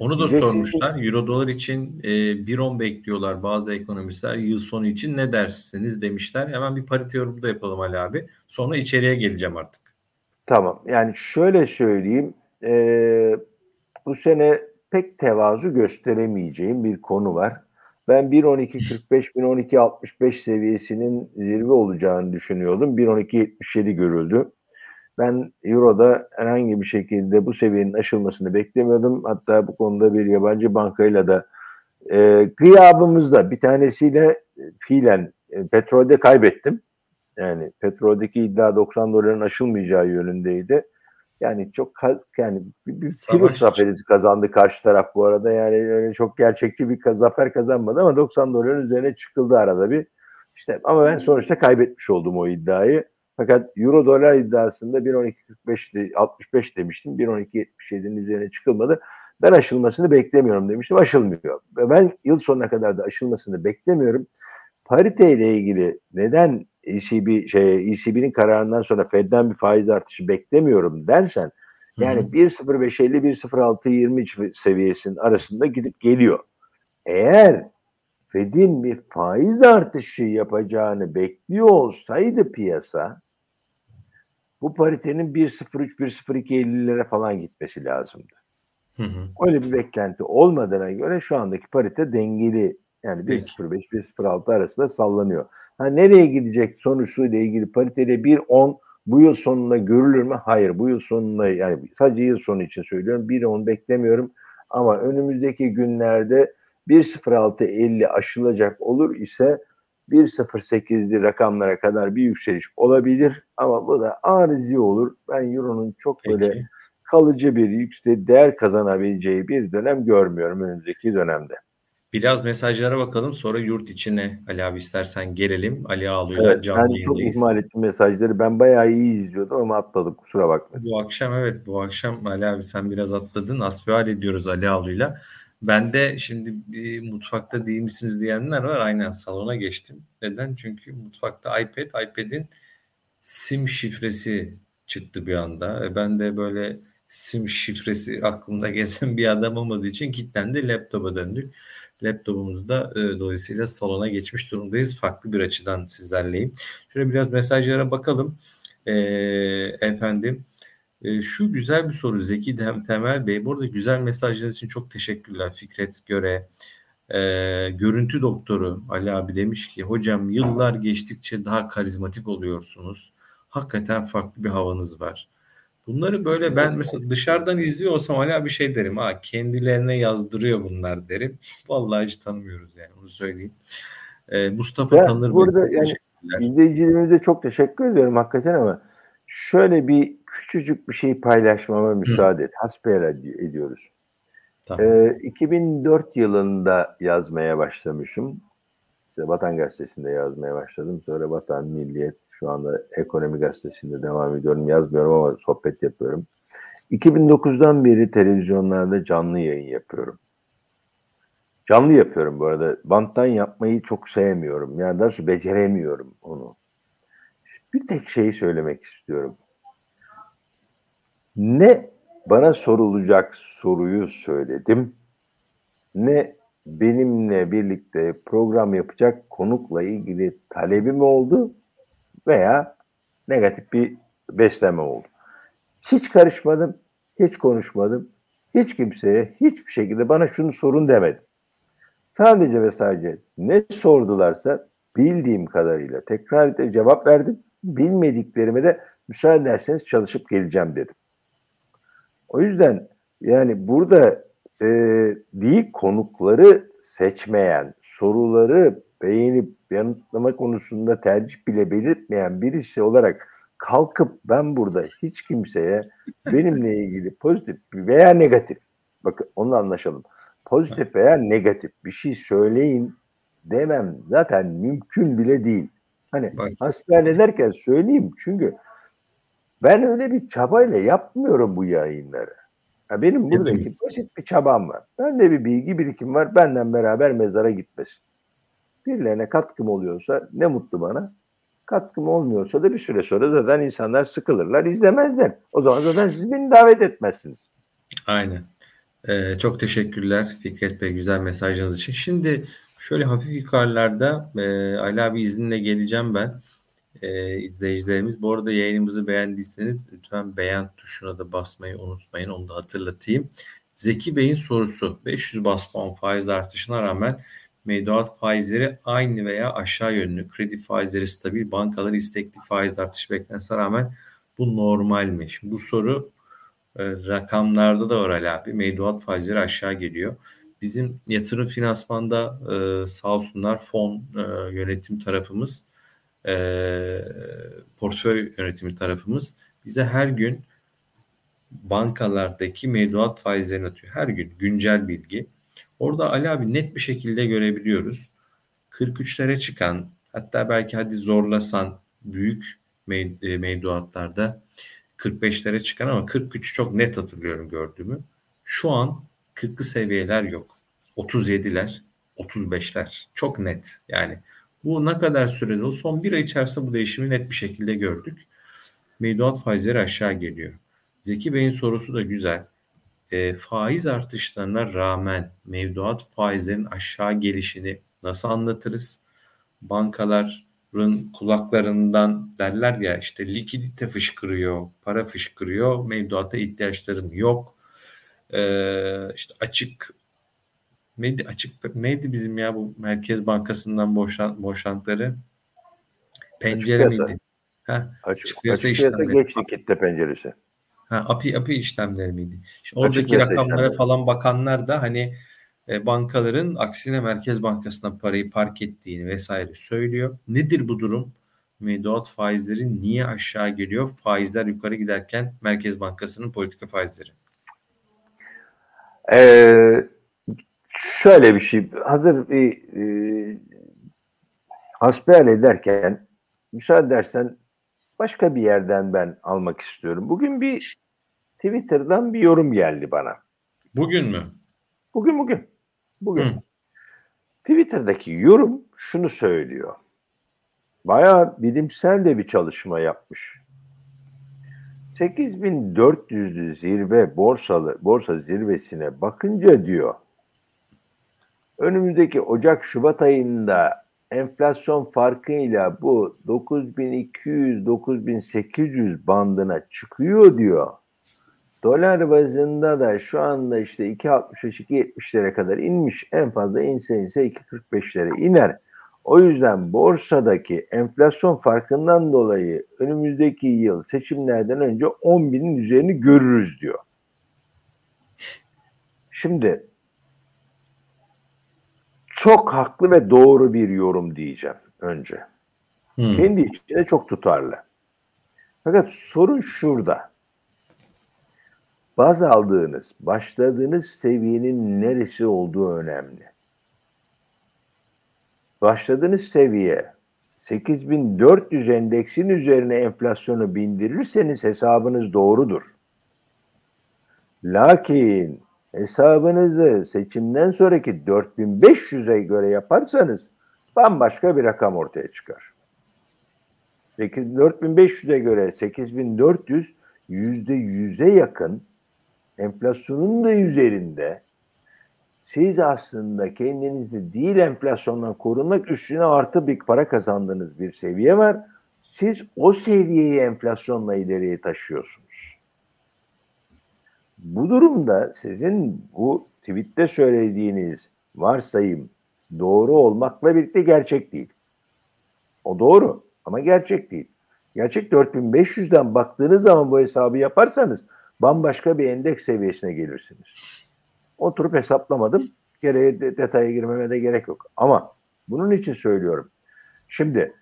Onu da sormuşlar. Euro dolar için e, 1.10 bekliyorlar bazı ekonomistler. Yıl sonu için ne dersiniz demişler. Hemen bir parite yorumu da yapalım Ali abi. Sonra içeriye geleceğim artık. Tamam. Yani şöyle söyleyeyim. E, bu sene pek tevazu gösteremeyeceğim bir konu var. Ben 1.12.45 1.12.65 seviyesinin zirve olacağını düşünüyordum. 1.12.77 görüldü. Ben Euro'da herhangi bir şekilde bu seviyenin aşılmasını beklemiyordum. Hatta bu konuda bir yabancı bankayla da e, gıyabımızda bir tanesiyle e, fiilen e, petrolde kaybettim. Yani petroldeki iddia 90 doların aşılmayacağı yönündeydi. Yani çok yani bir, bir kilo zaferi kazandı karşı taraf bu arada. Yani öyle çok gerçekçi bir zafer kazanmadı ama 90 doların üzerine çıkıldı arada bir. İşte ama ben sonuçta kaybetmiş oldum o iddiayı. Fakat euro dolar iddiasında 1.12.45 65 demiştim. 1.12.77'nin üzerine çıkılmadı. Ben aşılmasını beklemiyorum demiştim. Aşılmıyor. Ben yıl sonuna kadar da aşılmasını beklemiyorum. Parite ile ilgili neden ECB şey ECB'nin kararından sonra Fed'den bir faiz artışı beklemiyorum dersen yani 1.0550 1.0620 seviyesinin arasında gidip geliyor. Eğer Fed'in bir faiz artışı yapacağını bekliyor olsaydı piyasa bu paritenin 1.03-1.02.50'lere falan gitmesi lazımdı. Hı hı. Öyle bir beklenti olmadığına göre şu andaki parite dengeli. Yani 1.05-1.06 arasında sallanıyor. Ha, nereye gidecek sonuçluyla ilgili pariteyle 1.10 bu yıl sonunda görülür mü? Hayır. Bu yıl sonunda yani sadece yıl sonu için söylüyorum. 1.10 beklemiyorum. Ama önümüzdeki günlerde 1.06.50 aşılacak olur ise 1.08'li rakamlara kadar bir yükseliş olabilir ama bu da arizi olur. Ben Euro'nun çok Peki. böyle kalıcı bir yüksek değer kazanabileceği bir dönem görmüyorum önümüzdeki dönemde. Biraz mesajlara bakalım sonra yurt içine Ali abi istersen gelelim. Ali Ağlu'yla Evet, canlı ben çok ihmal ettim mesajları. Ben bayağı iyi izliyordum ama atladım. Kusura bakmayın. Bu akşam evet bu akşam Ali abi sen biraz atladın. Asbihal ediyoruz Ali Ağlu'yla. Ben de şimdi bir mutfakta değil misiniz diyenler var. Aynen salona geçtim. Neden? Çünkü mutfakta iPad, iPad'in sim şifresi çıktı bir anda. E ben de böyle sim şifresi aklımda gezen bir adam olmadığı için kilitlendi. Laptopa döndük. Laptopumuzda e, dolayısıyla salona geçmiş durumdayız. Farklı bir açıdan sizlerleyim. Şöyle biraz mesajlara bakalım. E, efendim e, şu güzel bir soru Zeki Dem- Temel Bey. Bu arada güzel mesajlar için çok teşekkürler. Fikret Göre, e, görüntü doktoru Ali abi demiş ki hocam yıllar geçtikçe daha karizmatik oluyorsunuz. Hakikaten farklı bir havanız var. Bunları böyle ben mesela dışarıdan izliyor olsam hala bir şey derim. Ha kendilerine yazdırıyor bunlar derim. Vallahi hiç tanımıyoruz yani onu söyleyeyim. Ee, Mustafa Ya, Tanır Bey, burada çok yani. İzleyicilerimize çok teşekkür ediyorum hakikaten ama şöyle bir küçücük bir şey paylaşmama müsaade et. Hasbihal ed- ediyoruz. Tamam. Ee, 2004 yılında yazmaya başlamışım. İşte Vatan Gazetesi'nde yazmaya başladım. Sonra Vatan, Milliyet, şu anda Ekonomi Gazetesi'nde devam ediyorum. Yazmıyorum ama sohbet yapıyorum. 2009'dan beri televizyonlarda canlı yayın yapıyorum. Canlı yapıyorum bu arada. Banttan yapmayı çok sevmiyorum. Yani doğrusu beceremiyorum onu. Bir tek şeyi söylemek istiyorum. Ne bana sorulacak soruyu söyledim, ne benimle birlikte program yapacak konukla ilgili talebim oldu veya negatif bir besleme oldu. Hiç karışmadım, hiç konuşmadım. Hiç kimseye hiçbir şekilde bana şunu sorun demedim. Sadece ve sadece ne sordularsa bildiğim kadarıyla tekrar cevap verdim. Bilmediklerime de müsaade ederseniz çalışıp geleceğim dedim. O yüzden yani burada e, değil konukları seçmeyen, soruları beğenip yanıtlama konusunda tercih bile belirtmeyen birisi olarak kalkıp ben burada hiç kimseye benimle ilgili pozitif veya negatif, bakın onu anlaşalım. Pozitif veya negatif bir şey söyleyin demem zaten mümkün bile değil. Hani Bak. hasbihal ederken söyleyeyim çünkü ben öyle bir çabayla yapmıyorum bu yayınları. Ya benim buradaki Hepimiz. basit bir çabam var. Bende bir bilgi birikim var. Benden beraber mezara gitmesin. Birilerine katkım oluyorsa ne mutlu bana. Katkım olmuyorsa da bir süre sonra zaten insanlar sıkılırlar, izlemezler. O zaman zaten siz beni davet etmezsiniz. Aynen. Ee, çok teşekkürler Fikret Bey güzel mesajınız için. Şimdi şöyle hafif yukarılarda e, Ali abi izninle geleceğim ben. E, izleyicilerimiz. Bu arada yayınımızı beğendiyseniz lütfen beğen tuşuna da basmayı unutmayın. Onu da hatırlatayım. Zeki Bey'in sorusu 500 bas puan faiz artışına rağmen mevduat faizleri aynı veya aşağı yönlü. Kredi faizleri stabil, bankalar istekli faiz artışı beklentisine rağmen bu normal mi? Şimdi bu soru e, rakamlarda da var Ali abi. Mevduat faizleri aşağı geliyor. Bizim yatırım finansmanda e, sağ olsunlar fon e, yönetim tarafımız e, portföy yönetimi tarafımız bize her gün bankalardaki mevduat faizlerini atıyor. Her gün güncel bilgi. Orada Ali abi net bir şekilde görebiliyoruz. 43'lere çıkan hatta belki hadi zorlasan büyük e, mevduatlarda 45'lere çıkan ama 43 çok net hatırlıyorum gördüğümü. Şu an 40'lı seviyeler yok. 37'ler, 35'ler çok net. Yani bu ne kadar sürede oldu? Son bir ay içerisinde bu değişimi net bir şekilde gördük. Mevduat faizleri aşağı geliyor. Zeki Bey'in sorusu da güzel. E, faiz artışlarına rağmen mevduat faizlerin aşağı gelişini nasıl anlatırız? Bankaların kulaklarından derler ya işte likidite fışkırıyor, para fışkırıyor, mevduata ihtiyaçlarım yok. E, işte açık neydi açık neydi bizim ya bu Merkez Bankası'ndan boşan, boşantıları? Pencere piyasa. miydi? Ha, Açık, Açık piyasa açık piyasa geçti kitle penceresi. Ha, API, API işlemleri miydi? Şimdi Açık oradaki rakamlara işlemleri. falan bakanlar da hani e, bankaların aksine Merkez Bankası'na parayı park ettiğini vesaire söylüyor. Nedir bu durum? Mevduat faizleri niye aşağı geliyor? Faizler yukarı giderken Merkez Bankası'nın politika faizleri. Ee, şöyle bir şey. Hazır bir e, hasbihal ederken müsaade edersen başka bir yerden ben almak istiyorum. Bugün bir Twitter'dan bir yorum geldi bana. Bugün mü? Bugün bugün. Bugün. Hı. Twitter'daki yorum şunu söylüyor. Bayağı bilimsel de bir çalışma yapmış. 8400'lü zirve borsalı borsa zirvesine bakınca diyor önümüzdeki Ocak Şubat ayında enflasyon farkıyla bu 9200-9800 bandına çıkıyor diyor. Dolar bazında da şu anda işte 2.65-2.70'lere kadar inmiş. En fazla inse inse 2.45'lere iner. O yüzden borsadaki enflasyon farkından dolayı önümüzdeki yıl seçimlerden önce 10 binin üzerini görürüz diyor. Şimdi çok haklı ve doğru bir yorum diyeceğim önce. Hı. Kendi içinde çok tutarlı. Fakat sorun şurada. Baz aldığınız, başladığınız seviyenin neresi olduğu önemli. Başladığınız seviye 8400 endeksin üzerine enflasyonu bindirirseniz hesabınız doğrudur. Lakin hesabınızı seçimden sonraki 4500'e göre yaparsanız bambaşka bir rakam ortaya çıkar. 4500'e göre 8400 yüzde yüze yakın enflasyonun da üzerinde siz aslında kendinizi değil enflasyondan korunmak üstüne artı bir para kazandığınız bir seviye var. Siz o seviyeyi enflasyonla ileriye taşıyorsunuz. Bu durumda sizin bu tweette söylediğiniz varsayım doğru olmakla birlikte gerçek değil. O doğru ama gerçek değil. Gerçek 4500'den baktığınız zaman bu hesabı yaparsanız bambaşka bir endeks seviyesine gelirsiniz. Oturup hesaplamadım. Gereğe de, detaya girmeme de gerek yok. Ama bunun için söylüyorum. Şimdi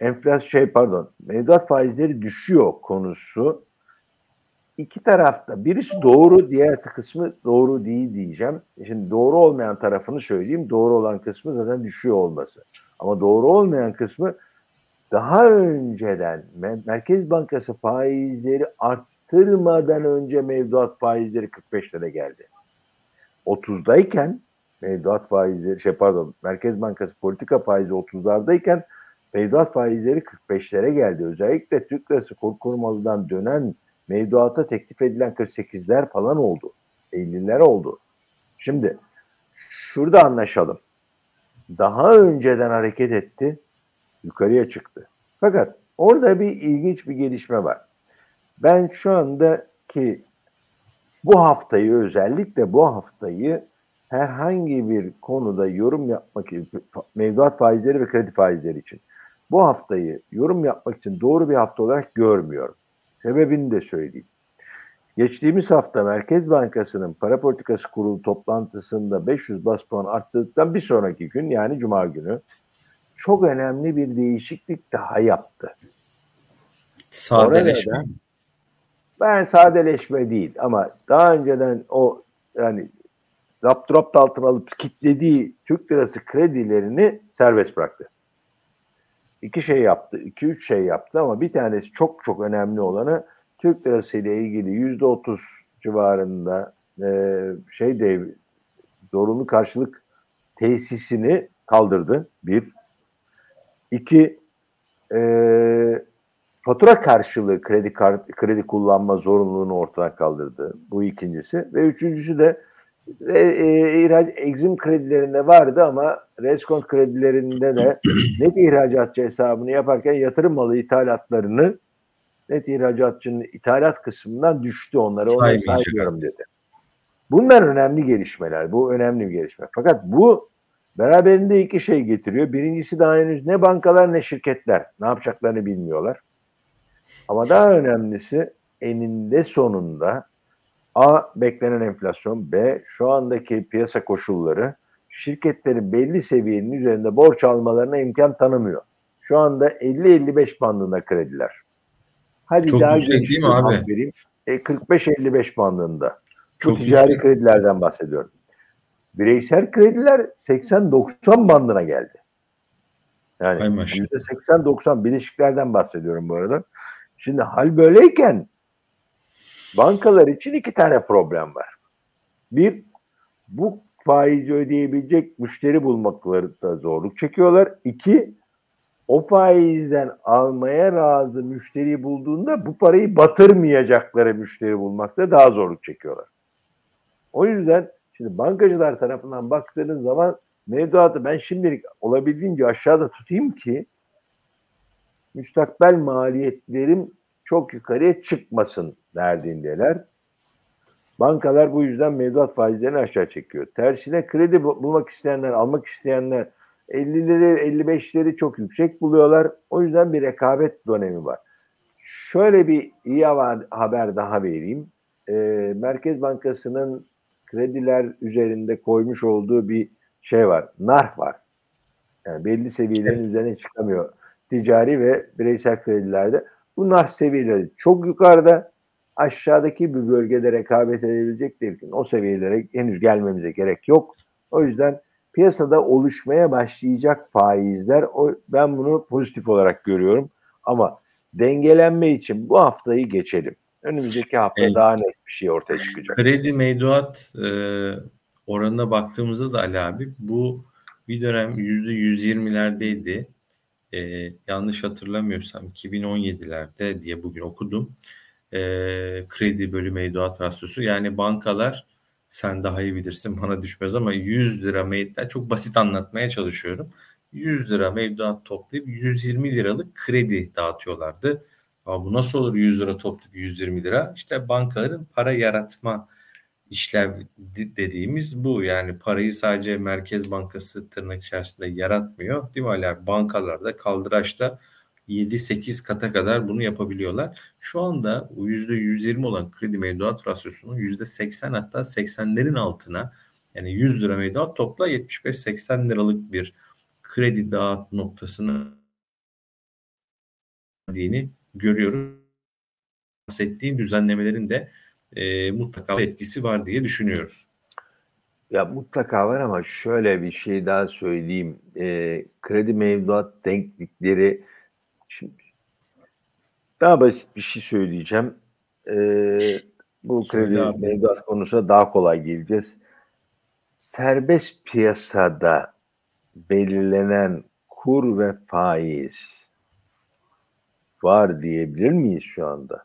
enflasyon şey pardon mevduat faizleri düşüyor konusu iki tarafta birisi doğru diğer kısmı doğru değil diyeceğim. Şimdi doğru olmayan tarafını söyleyeyim. Doğru olan kısmı zaten düşüyor olması. Ama doğru olmayan kısmı daha önceden Merkez Bankası faizleri arttırmadan önce mevduat faizleri 45'lere geldi. 30'dayken mevduat faizleri şey pardon Merkez Bankası politika faizi 30'lardayken mevduat faizleri 45'lere geldi. Özellikle Türk Lirası kur korumalıdan dönen mevduata teklif edilen 48'ler falan oldu. 50'ler oldu. Şimdi şurada anlaşalım. Daha önceden hareket etti, yukarıya çıktı. Fakat orada bir ilginç bir gelişme var. Ben şu anda ki bu haftayı özellikle bu haftayı herhangi bir konuda yorum yapmak mevduat faizleri ve kredi faizleri için bu haftayı yorum yapmak için doğru bir hafta olarak görmüyorum. Sebebini de söyleyeyim. Geçtiğimiz hafta Merkez Bankası'nın para politikası kurulu toplantısında 500 bas puan arttırdıktan bir sonraki gün yani Cuma günü çok önemli bir değişiklik daha yaptı. Sadeleşme. Orada, ben sadeleşme değil ama daha önceden o yani raptrapt altına alıp kitlediği Türk lirası kredilerini serbest bıraktı. İki şey yaptı, iki üç şey yaptı ama bir tanesi çok çok önemli olanı Türk lirası ile ilgili yüzde otuz civarında e, şey de zorunlu karşılık tesisini kaldırdı. Bir. İki, e, fatura karşılığı kredi kart, kredi kullanma zorunluluğunu ortadan kaldırdı. Bu ikincisi. Ve üçüncüsü de e, e, ihraç exim kredilerinde vardı ama reskont kredilerinde de net ihracatçı hesabını yaparken yatırım malı ithalatlarını net ihracatçının ithalat kısmından düştü onları. Onları saymıyorum dedi. Bunlar önemli gelişmeler. Bu önemli bir gelişme. Fakat bu beraberinde iki şey getiriyor. Birincisi daha henüz ne bankalar ne şirketler ne yapacaklarını bilmiyorlar. Ama daha önemlisi eninde sonunda A. Beklenen enflasyon. B. Şu andaki piyasa koşulları şirketlerin belli seviyenin üzerinde borç almalarına imkan tanımıyor. Şu anda 50-55 bandında krediler. Hadi Çok daha yüksek değil mi abi? Vereyim. E, 45-55 bandında. Çok Bu ticari yüksek. kredilerden bahsediyorum. bireysel krediler 80-90 bandına geldi. Yani maşallah. %80-90 bileşiklerden bahsediyorum bu arada. Şimdi hal böyleyken bankalar için iki tane problem var. Bir, bu faizi ödeyebilecek müşteri bulmaklarında zorluk çekiyorlar. İki, o faizden almaya razı müşteri bulduğunda bu parayı batırmayacakları müşteri bulmakta daha zorluk çekiyorlar. O yüzden şimdi bankacılar tarafından baktığınız zaman mevduatı ben şimdilik olabildiğince aşağıda tutayım ki müstakbel maliyetlerim çok yukarıya çıkmasın derdindeler. Bankalar bu yüzden mevduat faizlerini aşağı çekiyor. Tersine kredi bu- bulmak isteyenler, almak isteyenler 50'leri 55'leri çok yüksek buluyorlar. O yüzden bir rekabet dönemi var. Şöyle bir iyi haber daha vereyim. Ee, Merkez Bankası'nın krediler üzerinde koymuş olduğu bir şey var. Narh var. Yani belli seviyelerin üzerine çıkamıyor. Ticari ve bireysel kredilerde. Bu narh seviyeleri çok yukarıda. Aşağıdaki bir bölgede rekabet edebilecek değil. O seviyelere henüz gelmemize gerek yok. O yüzden piyasada oluşmaya başlayacak faizler o, ben bunu pozitif olarak görüyorum. Ama dengelenme için bu haftayı geçelim. Önümüzdeki hafta Evet. daha net bir şey ortaya çıkacak. Kredi mevduat e, oranına baktığımızda da Ali abi bu bir dönem yüzde 120'lerdeydi. E, yanlış hatırlamıyorsam 2017'lerde diye bugün okudum. E, kredi bölü mevduat rasyosu yani bankalar sen daha iyi bilirsin bana düşmez ama 100 lira mevduat çok basit anlatmaya çalışıyorum. 100 lira mevduat toplayıp 120 liralık kredi dağıtıyorlardı. Ama bu nasıl olur 100 lira toplayıp 120 lira? İşte bankaların para yaratma işlev di- dediğimiz bu. Yani parayı sadece Merkez Bankası tırnak içerisinde yaratmıyor. Değil mi Ali? Bankalarda kaldıraçta 7-8 kata kadar bunu yapabiliyorlar. Şu anda o %120 olan kredi mevduat rasyosunun %80 hatta 80'lerin altına yani 100 lira mevduat topla 75-80 liralık bir kredi dağıt noktasına dini görüyoruz. Bahsettiğin düzenlemelerin de e, mutlaka etkisi var diye düşünüyoruz. Ya mutlaka var ama şöyle bir şey daha söyleyeyim. Ee, kredi mevduat denklikleri şimdi daha basit bir şey söyleyeceğim. Ee, bu Söyle kredi abi. mevduat konusuna daha kolay geleceğiz. Serbest piyasada belirlenen kur ve faiz var diyebilir miyiz şu anda?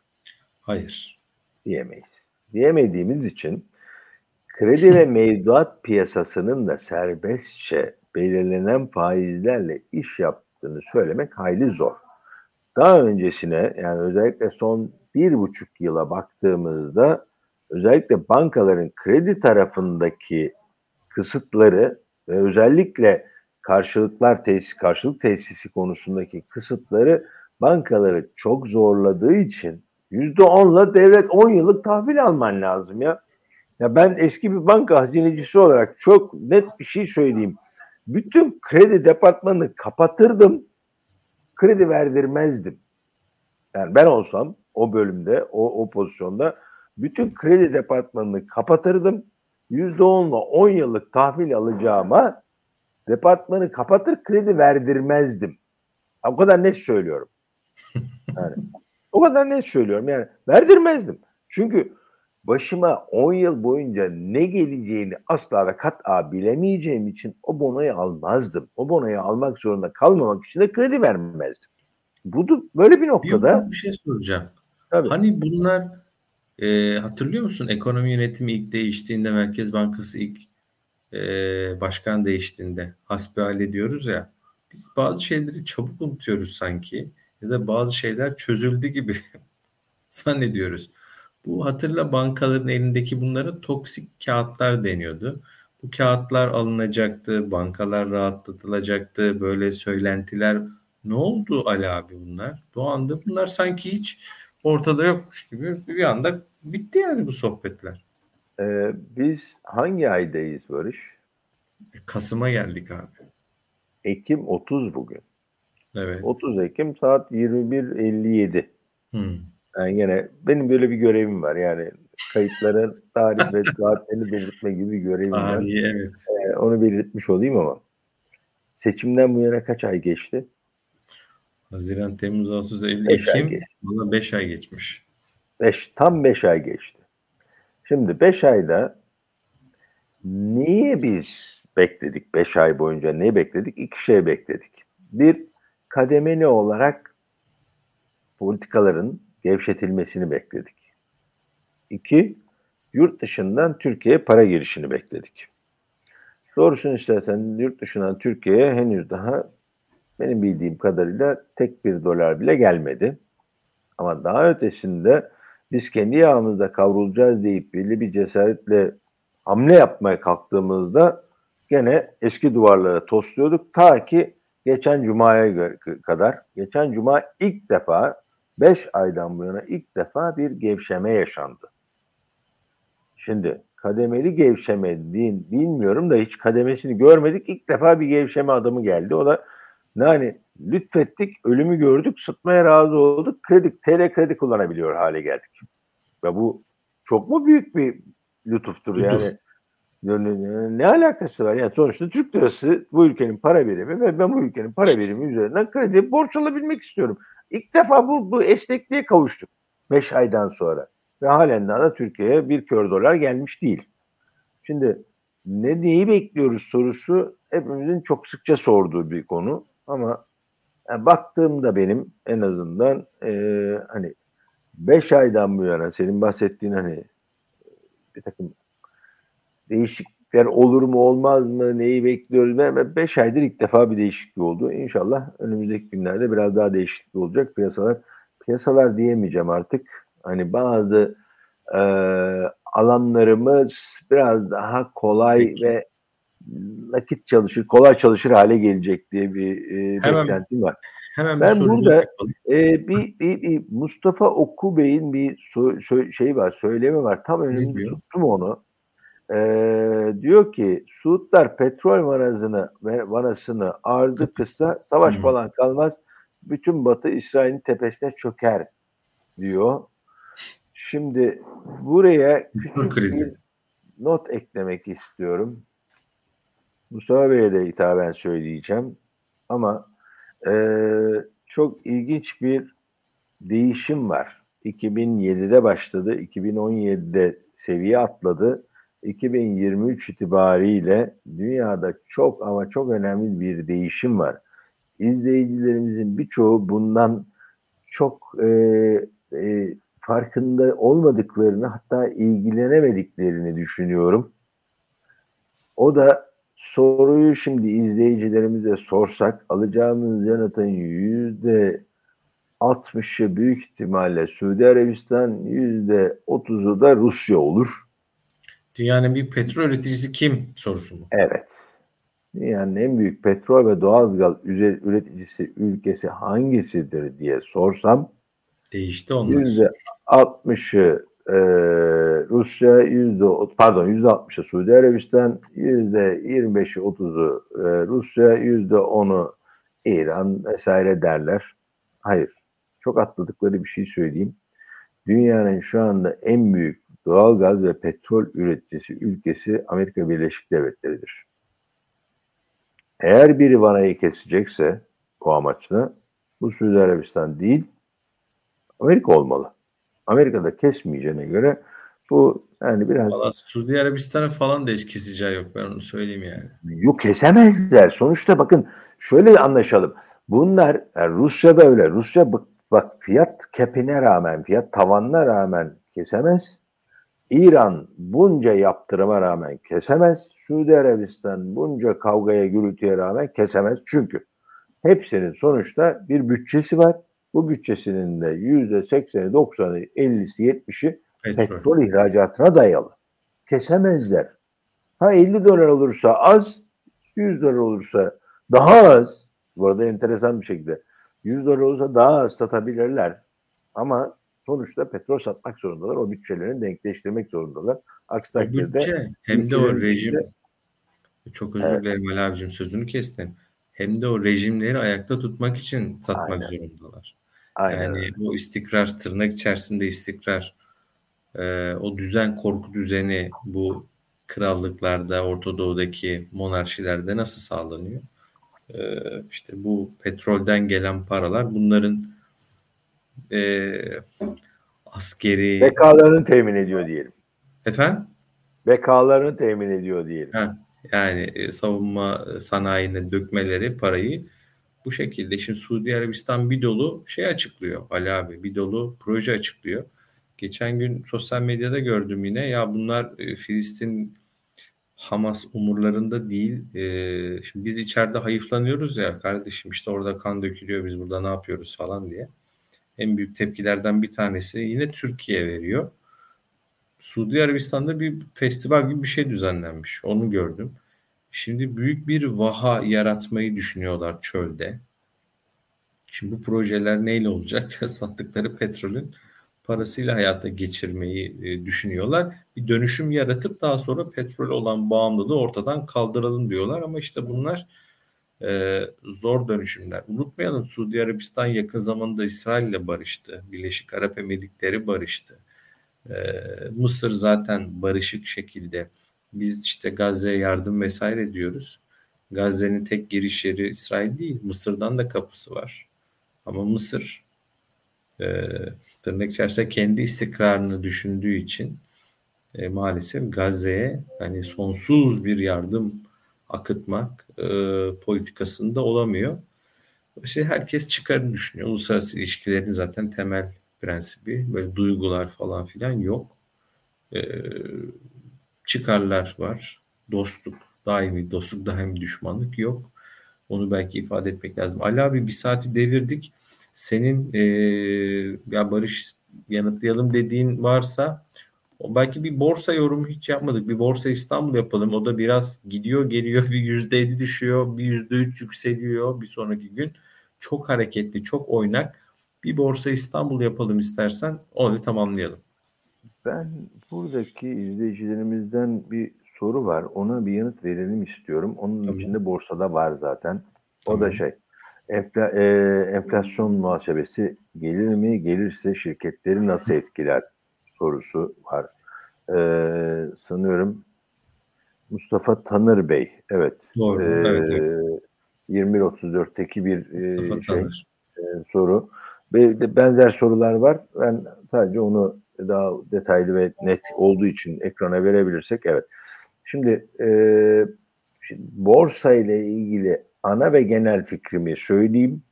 Hayır. diyemeyiz. Diyemediğimiz için kredi ve mevduat piyasasının da serbestçe belirlenen faizlerle iş yaptığını söylemek hayli zor. Daha öncesine yani özellikle son bir buçuk yıla baktığımızda özellikle bankaların kredi tarafındaki kısıtları ve özellikle karşılıklar tesis, karşılık tesisi konusundaki kısıtları bankaları çok zorladığı için %10'la devlet 10 yıllık tahvil alman lazım ya. Ya ben eski bir banka hazinecisi olarak çok net bir şey söyleyeyim. Bütün kredi departmanını kapatırdım. Kredi verdirmezdim. Yani ben olsam o bölümde, o, o pozisyonda bütün kredi departmanını kapatırdım. %10'la 10 yıllık tahvil alacağıma departmanı kapatır kredi verdirmezdim. O kadar net söylüyorum. Yani o kadar net söylüyorum. Yani verdirmezdim. Çünkü başıma 10 yıl boyunca ne geleceğini asla ve kat'a bilemeyeceğim için o bonoyu almazdım. O bonoyu almak zorunda kalmamak için de kredi vermezdim. Bu da böyle bir Bir noktada ufak bir şey soracağım. tabii, Hani bunlar e, hatırlıyor musun? Ekonomi yönetimi ilk değiştiğinde Merkez Bankası ilk e, başkan değiştiğinde hasbihal ediyoruz ya. Biz bazı şeyleri çabuk unutuyoruz sanki. Ya da bazı şeyler çözüldü gibi zannediyoruz. Bu hatırla bankaların elindeki bunlara toksik kağıtlar deniyordu. Bu kağıtlar alınacaktı, bankalar rahatlatılacaktı, böyle söylentiler. Ne oldu Ali abi bunlar? Bu anda bunlar sanki hiç ortada yokmuş gibi bir anda bitti yani bu sohbetler. Ee, biz hangi aydayız Barış? Kasım'a geldik abi. Ekim 30 bugün. Evet. 30 Ekim saat 21.57. Hmm. Yani yine benim böyle bir görevim var. Yani kayıtların tarih ve saatlerini belirtme gibi görevim var. Evet. Ee, onu belirtmiş olayım ama seçimden bu yana kaç ay geçti? Haziran, Temmuz, Ağustos, Eylül, Beş Ekim. Valla 5 ay geçmiş. Beş, tam 5 ay geçti. Şimdi 5 ayda niye biz bekledik 5 ay boyunca neyi bekledik? İki şey bekledik. Bir, kademeli olarak politikaların gevşetilmesini bekledik. İki, yurt dışından Türkiye'ye para girişini bekledik. Doğrusunu istersen yurt dışından Türkiye'ye henüz daha benim bildiğim kadarıyla tek bir dolar bile gelmedi. Ama daha ötesinde biz kendi yağımızda kavrulacağız deyip belli bir cesaretle hamle yapmaya kalktığımızda gene eski duvarlara tosluyorduk. Ta ki geçen cumaya kadar, geçen cuma ilk defa 5 aydan bu yana ilk defa bir gevşeme yaşandı. Şimdi kademeli gevşeme din, bilmiyorum da hiç kademesini görmedik. İlk defa bir gevşeme adımı geldi. O da yani lütfettik, ölümü gördük, sıtmaya razı olduk, kredi, TL kredi kullanabiliyor hale geldik. Ve bu çok mu büyük bir lütuftur Lütuf. yani? Ne, alakası var? Yani sonuçta Türk lirası bu ülkenin para birimi ve ben bu ülkenin para birimi üzerinden kredi borç alabilmek istiyorum. İlk defa bu, bu esnekliğe kavuştuk 5 aydan sonra. Ve halen daha da Türkiye'ye bir kör dolar gelmiş değil. Şimdi ne neyi bekliyoruz sorusu hepimizin çok sıkça sorduğu bir konu. Ama yani baktığımda benim en azından eee, hani 5 aydan bu yana senin bahsettiğin hani bir takım değişiklikler olur mu olmaz mı neyi bekliyoruz ve 5 aydır ilk defa bir değişiklik oldu. İnşallah önümüzdeki günlerde biraz daha değişiklik olacak piyasalar. Piyasalar diyemeyeceğim artık. Hani bazı e, alanlarımız biraz daha kolay Peki. ve nakit çalışır, kolay çalışır hale gelecek diye bir e, Hemen- beklentim var. Hemen Ben bir burada- yapalım. Ee, bir, bir, bir Mustafa Oku Bey'in bir so- sö- şey var, söylemi var. Tam önümde tuttum onu. Ee, diyor ki Suudlar petrol vanasını ve vanasını ardı kısa savaş Hı. falan kalmaz. Bütün Batı İsrail'in tepesine çöker diyor. Şimdi buraya küçük krizi. bir not eklemek istiyorum. Mustafa Bey'e de hitaben söyleyeceğim. Ama eee, çok ilginç bir değişim var. 2007'de başladı, 2017'de seviye atladı. 2023 itibariyle dünyada çok ama çok önemli bir değişim var. İzleyicilerimizin birçoğu bundan çok eee, eee, farkında olmadıklarını hatta ilgilenemediklerini düşünüyorum. O da soruyu şimdi izleyicilerimize sorsak alacağımız yanıtın yüzde 60'ı büyük ihtimalle Suudi Arabistan, yüzde 30'u da Rusya olur. Dünyanın bir petrol üreticisi kim sorusu mu? Evet. Dünyanın en büyük petrol ve doğalgaz üreticisi ülkesi hangisidir diye sorsam Değişti onlar. yüzde 60'ı e, Rusya, yüzde pardon yüzde 60'ı Suudi Arabistan, yüzde 25'i 30'u e, Rusya, yüzde 10'u İran vesaire derler. Hayır. Çok atladıkları bir şey söyleyeyim. Dünyanın şu anda en büyük doğalgaz ve petrol üreticisi ülkesi Amerika Birleşik Devletleri'dir. Eğer biri vanayı kesecekse o amaçla bu Suudi Arabistan değil Amerika olmalı. Amerika'da kesmeyeceğine göre bu yani biraz Valla Suudi Arabistan'ın falan da hiç keseceği yok. Ben onu söyleyeyim yani. yok kesemezler. Sonuçta bakın şöyle anlaşalım. Bunlar yani Rusya'da öyle. Rusya bak, bak fiyat kepine rağmen, fiyat tavanına rağmen kesemez. İran bunca yaptırıma rağmen kesemez. Suudi Arabistan bunca kavgaya gürültüye rağmen kesemez. Çünkü hepsinin sonuçta bir bütçesi var. Bu bütçesinin de yüzde sekseni, doksanı, ellisi, yetmişi Petrol. ihracatına dayalı. Kesemezler. Ha 50 dolar olursa az, 100 dolar olursa daha az. Bu arada enteresan bir şekilde 100 dolar olursa daha az satabilirler. Ama sonuçta petrol satmak zorundalar. O bütçelerini denkleştirmek zorundalar. Aksi O takdirde bütçe hem de o rejim içinde- çok özür Evet. dilerim Ali abicim sözünü kestim. Hem de o rejimleri ayakta tutmak için satmak Aynen. zorundalar. aynen Yani o istikrar tırnak içerisinde istikrar e, o düzen korku düzeni bu krallıklarda, Orta Doğu'daki monarşilerde nasıl sağlanıyor? E, işte bu petrolden gelen paralar bunların e, askeri... Bekalarını temin ediyor diyelim. Efendim? Bekalarını temin ediyor diyelim. Ha, yani e, savunma sanayine dökmeleri parayı bu şekilde. Şimdi Suudi Arabistan bir dolu şey açıklıyor Ali abi. Bir dolu proje açıklıyor. Geçen gün sosyal medyada gördüm yine. Ya bunlar e, Filistin Hamas umurlarında değil. E, şimdi biz içeride hayıflanıyoruz ya kardeşim işte orada kan dökülüyor biz burada ne yapıyoruz falan diye. En büyük tepkilerden bir tanesi yine Türkiye veriyor. Suudi Arabistan'da bir festival gibi bir şey düzenlenmiş. Onu gördüm. Şimdi büyük bir vaha yaratmayı düşünüyorlar çölde. Şimdi bu projeler neyle olacak? Sattıkları petrolün parasıyla hayata geçirmeyi e, düşünüyorlar. Bir dönüşüm yaratıp daha sonra petrol olan bağımlılığı ortadan kaldıralım diyorlar. Ama işte bunlar e, zor dönüşümler. Unutmayalım Suudi Arabistan yakın zamanda İsrail ile barıştı. Birleşik Arap Emirlikleri barıştı. E, Mısır zaten barışık şekilde biz işte Gazze'ye yardım vesaire diyoruz. Gazze'nin tek giriş yeri İsrail değil. Mısır'dan da kapısı var. Ama Mısır e, tırnak içerisinde kendi istikrarını düşündüğü için e, maalesef Gazze'ye hani sonsuz bir yardım akıtmak e, politikasında olamıyor. İşte herkes çıkarını düşünüyor. Uluslararası ilişkilerin zaten temel prensibi böyle duygular falan filan yok. E, çıkarlar var. Dostluk, daimi dostluk, daimi düşmanlık yok. Onu belki ifade etmek lazım. Ali abi bir saati devirdik. Senin e, ya Barış yanıtlayalım dediğin varsa belki bir borsa yorumu hiç yapmadık. Bir borsa İstanbul yapalım. O da biraz gidiyor geliyor bir yüzde yedi düşüyor. Bir yüzde üç yükseliyor bir sonraki gün. Çok hareketli, çok oynak. Bir borsa İstanbul yapalım istersen onu tamamlayalım. Ben buradaki izleyicilerimizden bir soru var. Ona bir yanıt verelim istiyorum. Onun tamam. içinde borsada var zaten. O tamam. da şey enfla, e, enflasyon muhasebesi gelir mi? Gelirse şirketleri nasıl etkiler? Sorusu var. E, sanıyorum Mustafa Tanır Bey. Evet. Doğru. E, evet, evet. 21.34'teki bir e, şey, e, soru. Benzer sorular var. Ben sadece onu daha detaylı ve net olduğu için ekrana verebilirsek evet. Şimdi, e, şimdi borsa ile ilgili ana ve genel fikrimi söyleyeyim.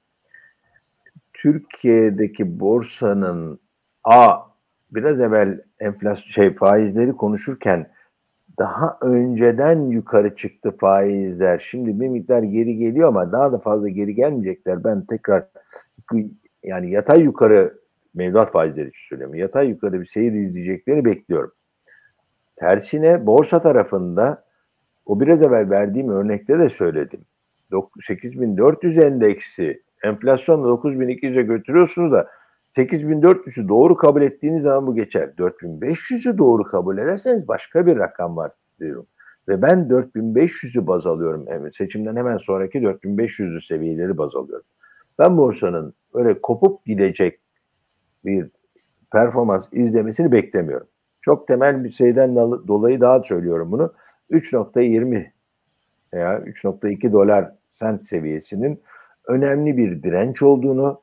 Türkiye'deki borsanın a biraz evvel enflasyon şey faizleri konuşurken daha önceden yukarı çıktı faizler. Şimdi bir miktar geri geliyor ama daha da fazla geri gelmeyecekler. Ben tekrar yani yatay yukarı mevduat faizleri için söylüyorum. Yatay yukarı bir seyir izleyeceklerini bekliyorum. Tersine borsa tarafında o biraz evvel verdiğim örnekte de söyledim. 8400 endeksi enflasyonla 9200'e götürüyorsunuz da 8400'ü doğru kabul ettiğiniz zaman bu geçer. 4500'ü doğru kabul ederseniz başka bir rakam var diyorum. Ve ben 4500'ü baz alıyorum. Evet, seçimden hemen sonraki 4500'lü seviyeleri baz alıyorum. Ben borsanın öyle kopup gidecek bir performans izlemesini beklemiyorum. Çok temel bir şeyden dolayı daha söylüyorum bunu. 3.20 veya 3.2 dolar sent seviyesinin önemli bir direnç olduğunu,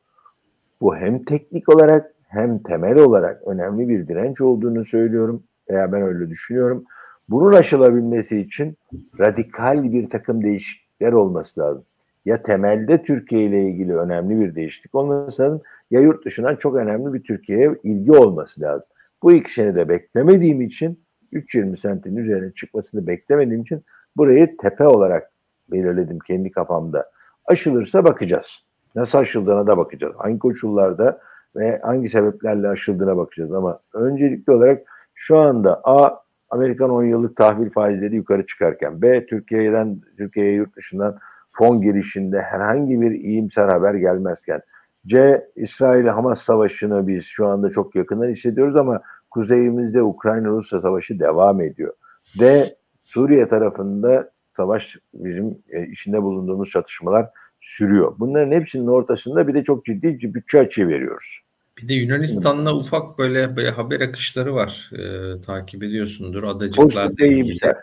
bu hem teknik olarak hem temel olarak önemli bir direnç olduğunu söylüyorum veya ben öyle düşünüyorum. Bunun aşılabilmesi için radikal bir takım değişiklikler olması lazım. Ya temelde Türkiye ile ilgili önemli bir değişiklik olması lazım ya yurt dışından çok önemli bir Türkiye'ye ilgi olması lazım. Bu ikisini de beklemediğim için 3.20 sentin üzerine çıkmasını beklemediğim için burayı tepe olarak belirledim kendi kafamda. Aşılırsa bakacağız. Nasıl aşıldığına da bakacağız. Hangi koşullarda ve hangi sebeplerle aşıldığına bakacağız. Ama öncelikli olarak şu anda A Amerikan 10 yıllık tahvil faizleri yukarı çıkarken B Türkiye'den Türkiye'ye yurt dışından fon girişinde herhangi bir iyimser haber gelmezken C. İsrail-Hamas savaşını biz şu anda çok yakından hissediyoruz ama kuzeyimizde Ukrayna-Rusya savaşı devam ediyor. D. Suriye tarafında savaş bizim e, içinde bulunduğumuz çatışmalar sürüyor. Bunların hepsinin ortasında bir de çok ciddi bütçe açığı veriyoruz. Bir de Yunanistan'la ufak böyle, böyle haber akışları var. Ee, takip ediyorsundur. Adacıklar. Pozitif ve iyimser.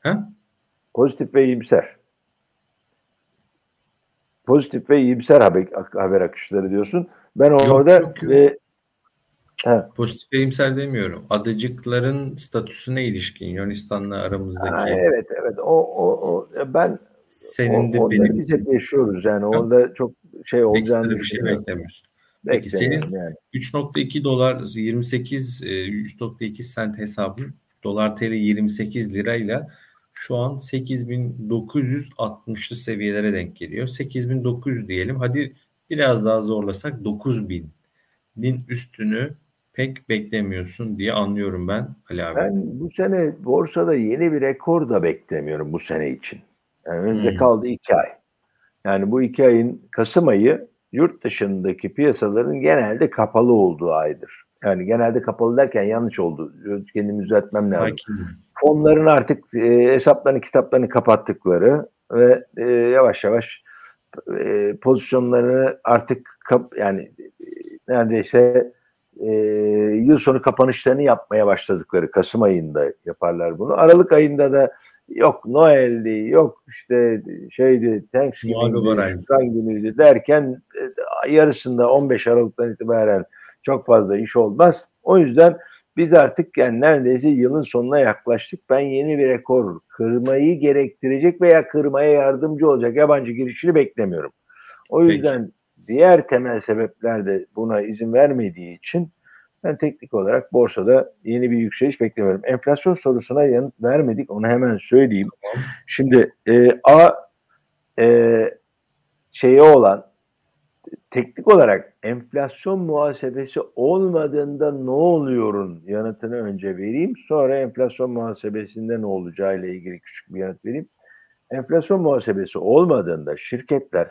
Ha? Pozitif ve iyimser. Pozitif ve iyimser haber, haber akışları diyorsun. Ben orada yok, yok, yok. Ha. Pozitif ve iyimser demiyorum. Adacıkların statüsüne ilişkin Yunanistan'la aramızdaki. Ha, evet evet. O, o, o ben senin de benim biz hep yaşıyoruz yani. Ha. Orada çok şey olacağını bir şey beklemiyorsun. Peki senin yani. 3.2 dolar 28 3.2 e, sent hesabın dolar TL 28 lirayla şu an 8960'lı seviyelere denk geliyor. 8900 diyelim. Hadi biraz daha zorlasak 9000'in üstünü pek beklemiyorsun diye anlıyorum ben Ali abi. Ben bu sene borsada yeni bir rekor da beklemiyorum bu sene için. Yani önümüzde hmm. kaldı iki ay. Yani bu iki ayın Kasım ayı yurt dışındaki piyasaların genelde kapalı olduğu aydır. Yani genelde kapalı derken yanlış oldu. Kendimi düzeltmem lazım. Fonların artık e, hesaplarını, kitaplarını kapattıkları ve e, yavaş yavaş e, pozisyonlarını artık kap, yani e, neredeyse e, yıl sonu kapanışlarını yapmaya başladıkları Kasım ayında yaparlar bunu. Aralık ayında da yok Noel'di, yok işte şeydi Thanksgiving'di, Nisan günüydü derken e, yarısında 15 Aralık'tan itibaren çok fazla iş olmaz. O yüzden biz artık yani neredeyse yılın sonuna yaklaştık. Ben yeni bir rekor kırmayı gerektirecek veya kırmaya yardımcı olacak yabancı girişini beklemiyorum. O yüzden Peki. diğer temel sebepler de buna izin vermediği için ben teknik olarak borsada yeni bir yükseliş beklemiyorum. Enflasyon sorusuna yanıt vermedik. Onu hemen söyleyeyim. Şimdi e, A e, şeye olan teknik olarak enflasyon muhasebesi olmadığında ne oluyorun yanıtını önce vereyim. Sonra enflasyon muhasebesinde ne olacağıyla ilgili küçük bir yanıt vereyim. Enflasyon muhasebesi olmadığında şirketler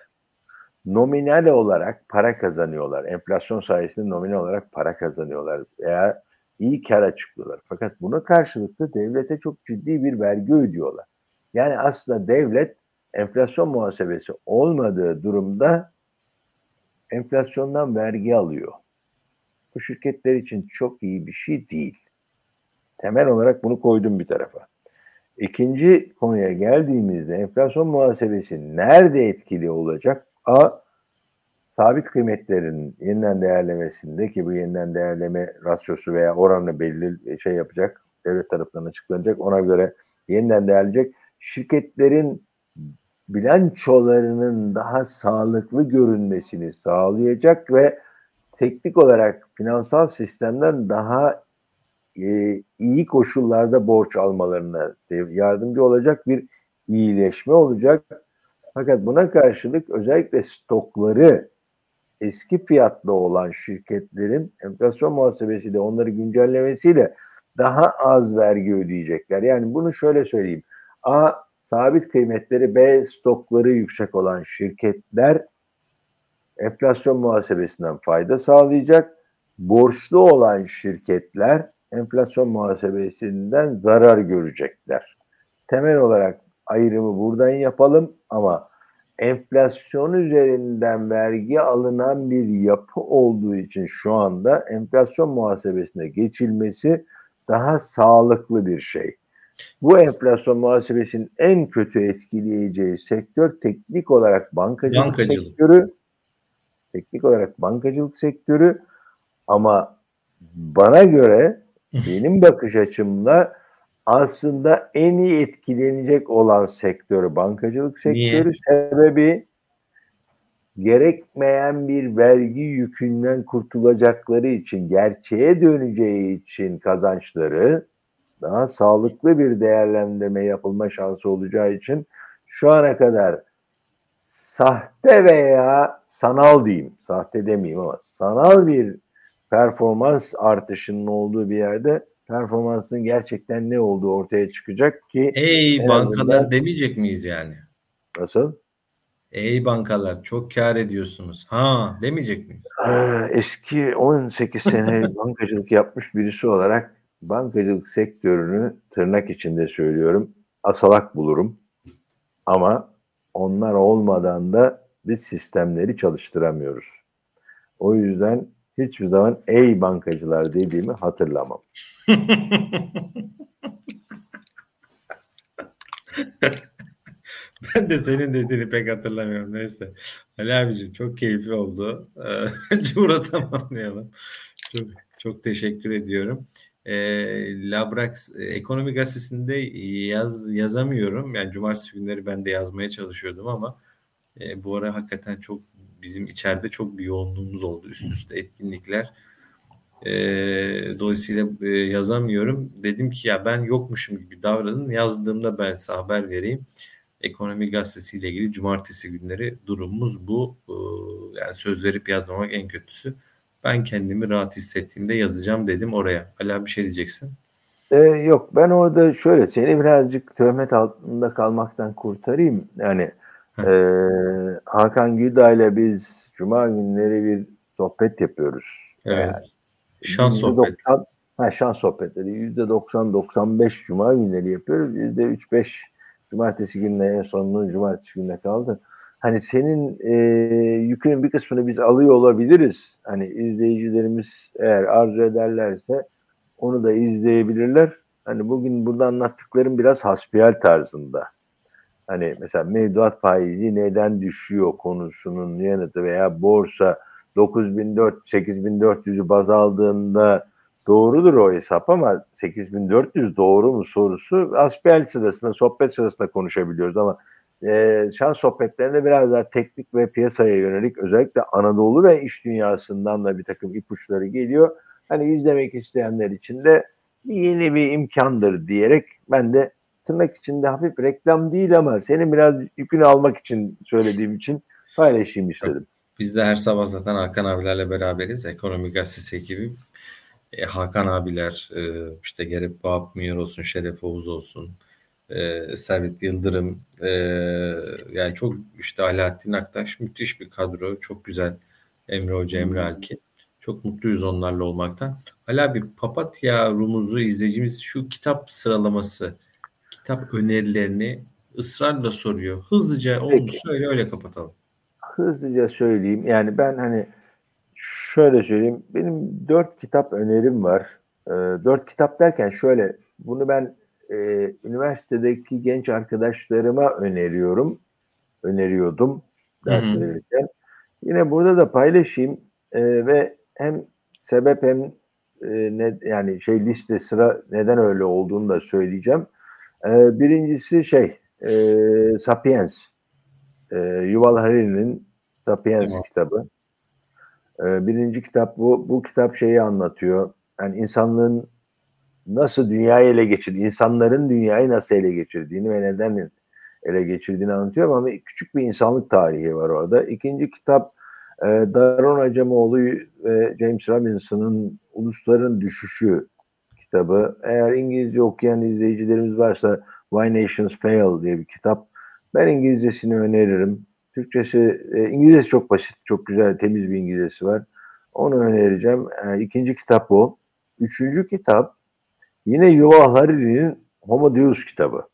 nominal olarak para kazanıyorlar. Enflasyon sayesinde nominal olarak para kazanıyorlar veya iyi kar açıklıyorlar. Fakat buna karşılıklı devlete çok ciddi bir vergi ödüyorlar. Yani aslında devlet enflasyon muhasebesi olmadığı durumda enflasyondan vergi alıyor. Bu şirketler için çok iyi bir şey değil. Temel olarak bunu koydum bir tarafa. İkinci konuya geldiğimizde enflasyon muhasebesi nerede etkili olacak? A. Sabit kıymetlerin yeniden değerlemesinde ki bu yeniden değerleme rasyosu veya oranı belli şey yapacak. Devlet tarafından açıklanacak. Ona göre yeniden değerlenecek. Şirketlerin bilançolarının daha sağlıklı görünmesini sağlayacak ve teknik olarak finansal sistemden daha e, iyi koşullarda borç almalarına yardımcı olacak bir iyileşme olacak. Fakat buna karşılık özellikle stokları eski fiyatlı olan şirketlerin enflasyon muhasebesiyle onları güncellemesiyle daha az vergi ödeyecekler. Yani bunu şöyle söyleyeyim. A sabit kıymetleri B stokları yüksek olan şirketler enflasyon muhasebesinden fayda sağlayacak. Borçlu olan şirketler enflasyon muhasebesinden zarar görecekler. Temel olarak ayrımı buradan yapalım ama enflasyon üzerinden vergi alınan bir yapı olduğu için şu anda enflasyon muhasebesine geçilmesi daha sağlıklı bir şey. Bu enflasyon muhasebesinin en kötü etkileyeceği sektör teknik olarak bankacılık, bankacılık. sektörü. Teknik olarak bankacılık sektörü ama bana göre benim bakış açımla aslında en iyi etkilenecek olan sektörü bankacılık sektörü. Niye? Sebebi gerekmeyen bir vergi yükünden kurtulacakları için, gerçeğe döneceği için kazançları daha sağlıklı bir değerlendirme yapılma şansı olacağı için şu ana kadar sahte veya sanal diyeyim, sahte demeyeyim ama sanal bir performans artışının olduğu bir yerde performansın gerçekten ne olduğu ortaya çıkacak ki Ey bankalar azından... demeyecek miyiz yani? Nasıl? Ey bankalar çok kar ediyorsunuz. Ha demeyecek miyiz? Eski 18 sene bankacılık yapmış birisi olarak bankacılık sektörünü tırnak içinde söylüyorum asalak bulurum. Ama onlar olmadan da biz sistemleri çalıştıramıyoruz. O yüzden hiçbir zaman ey bankacılar dediğimi hatırlamam. ben de senin dediğini pek hatırlamıyorum. Neyse. Ali abicim çok keyifli oldu. Cumhur'a tamamlayalım. Çok, çok teşekkür ediyorum. E, Labrax Ekonomi Gazetesi'nde yaz, yazamıyorum. Yani cumartesi günleri ben de yazmaya çalışıyordum ama e, bu ara hakikaten çok bizim içeride çok bir yoğunluğumuz oldu. Üst üste etkinlikler. E, dolayısıyla e, yazamıyorum. Dedim ki ya ben yokmuşum gibi davranın. Yazdığımda ben size haber vereyim. Ekonomi Gazetesi ile ilgili cumartesi günleri durumumuz bu. E, yani söz verip yazmamak en kötüsü. Ben kendimi rahat hissettiğimde yazacağım dedim oraya. Hala bir şey diyeceksin. Ee, yok ben orada şöyle seni birazcık töhmet altında kalmaktan kurtarayım. Yani e, Hakan Güda ile biz Cuma günleri bir sohbet yapıyoruz. Evet. Yani, şans sohbeti. Ha, şans sohbetleri. %90-95 Cuma günleri yapıyoruz. %3-5 Cumartesi gününe en sonunun Cumartesi gününe kaldı hani senin e, yükünün bir kısmını biz alıyor olabiliriz. Hani izleyicilerimiz eğer arzu ederlerse onu da izleyebilirler. Hani bugün burada anlattıklarım biraz hasbihal tarzında. Hani mesela mevduat faizi neden düşüyor konusunun yanıtı veya borsa 9400 8400'ü baz aldığında doğrudur o hesap ama 8400 doğru mu sorusu asbihal sırasında sohbet sırasında konuşabiliyoruz ama e, şans sohbetlerinde biraz daha teknik ve piyasaya yönelik özellikle Anadolu ve iş dünyasından da bir takım ipuçları geliyor. Hani izlemek isteyenler için de yeni bir imkandır diyerek ben de tırnak içinde hafif reklam değil ama senin biraz yükünü almak için söylediğim için paylaşayım istedim. Biz de her sabah zaten Hakan abilerle beraberiz. Ekonomi Gazetesi ekibi. E, Hakan abiler e, işte gerek Vahap Münir olsun, Şeref Oğuz olsun, e, Servet Yıldırım e, yani çok işte Alaaddin Aktaş müthiş bir kadro. Çok güzel Emre Hoca, Emre Alki. Çok mutluyuz onlarla olmaktan. Hala bir Papatya Rumuz'u izleyicimiz şu kitap sıralaması, kitap önerilerini ısrarla soruyor. Hızlıca onu Peki. söyle öyle kapatalım. Hızlıca söyleyeyim. Yani ben hani şöyle söyleyeyim. Benim dört kitap önerim var. E, dört kitap derken şöyle bunu ben e, üniversitedeki genç arkadaşlarıma öneriyorum. Öneriyordum ders verirken. Yine burada da paylaşayım e, ve hem sebep hem e, ne, yani şey liste sıra neden öyle olduğunu da söyleyeceğim. E, birincisi şey e, Sapiens. E, Yuval Harari'nin Sapiens tamam. kitabı. E, birinci kitap bu. Bu kitap şeyi anlatıyor. Yani insanlığın nasıl dünyayı ele geçirdi, insanların dünyayı nasıl ele geçirdiğini ve neden ele geçirdiğini anlatıyor ama küçük bir insanlık tarihi var orada. İkinci kitap e, Daron Acemoğlu ve James Robinson'ın Ulusların Düşüşü kitabı. Eğer İngilizce okuyan izleyicilerimiz varsa Why Nations Fail diye bir kitap. Ben İngilizcesini öneririm. Türkçesi, e, İngilizcesi çok basit, çok güzel, temiz bir İngilizcesi var. Onu önereceğim. E, ikinci kitap o. Üçüncü kitap Yine Yuval Harari'nin Homo Deus kitabı.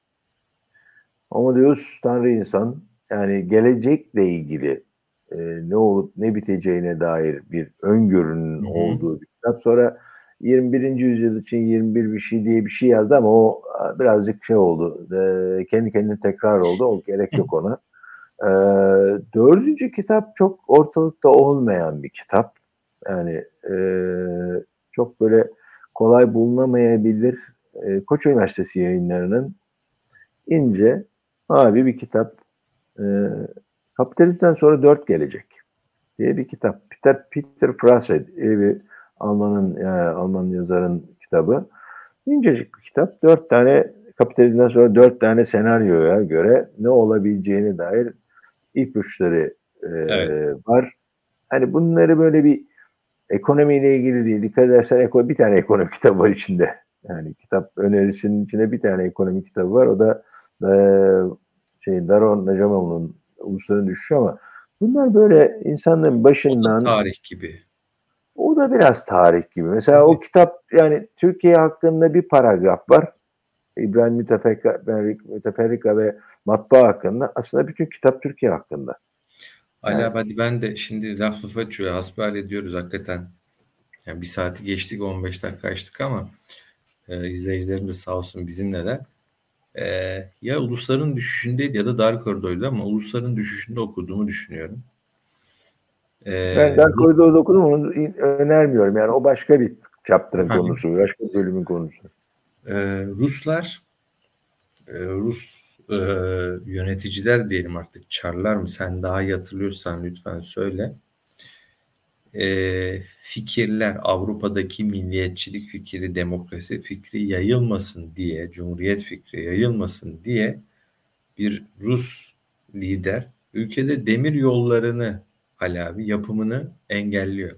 Homo Deus Tanrı insan yani gelecekle ilgili e, ne olup ne biteceğine dair bir öngörünün Hı-hı. olduğu bir kitap. Sonra 21. yüzyıl için 21 bir şey diye bir şey yazdı ama o birazcık şey oldu. E, kendi kendine tekrar oldu. O gerek yok ona. E, dördüncü kitap çok ortalıkta olmayan bir kitap. Yani e, çok böyle kolay bulunamayabilir e, Koç Üniversitesi yayınlarının ince abi bir kitap e, Kapitalizmden sonra dört gelecek diye bir kitap. Peter Peter Prase diye bir Almanın e, Alman yazarın kitabı. İncecik bir kitap. Dört tane kapitalizmden sonra dört tane senaryoya göre ne olabileceğine dair ipuçları e, evet. var. Hani bunları böyle bir ekonomiyle ilgili değil. Dikkat edersen bir tane ekonomi kitabı var içinde. Yani kitap önerisinin içinde bir tane ekonomi kitabı var. O da e, şey Daron Necamoğlu'nun Ulusların Düşüşü ama bunlar böyle insanların başından... O da tarih gibi. O da biraz tarih gibi. Mesela o kitap yani Türkiye hakkında bir paragraf var. İbrahim Müteferrika, ve matbaa hakkında. Aslında bütün kitap Türkiye hakkında. Yani, hadi ben de şimdi laf laf açıyor. Hasbihal ediyoruz hakikaten. Yani bir saati geçtik 15 dakika açtık ama e, izleyicilerim de sağ olsun bizimle de e, ya ulusların düşüşündeydi ya da dar koridordu ama ulusların düşüşünde okuduğumu düşünüyorum. E, ben dar koridorda okudum onu önermiyorum. Yani o başka bir chapter'ın konusu, başka bir bölümün konusu. E, Ruslar e, Rus e, yöneticiler diyelim artık çarlar mı sen daha iyi hatırlıyorsan lütfen söyle e, fikirler Avrupa'daki milliyetçilik fikri, demokrasi fikri yayılmasın diye, cumhuriyet fikri yayılmasın diye bir Rus lider ülkede demir yollarını alavi yapımını engelliyor.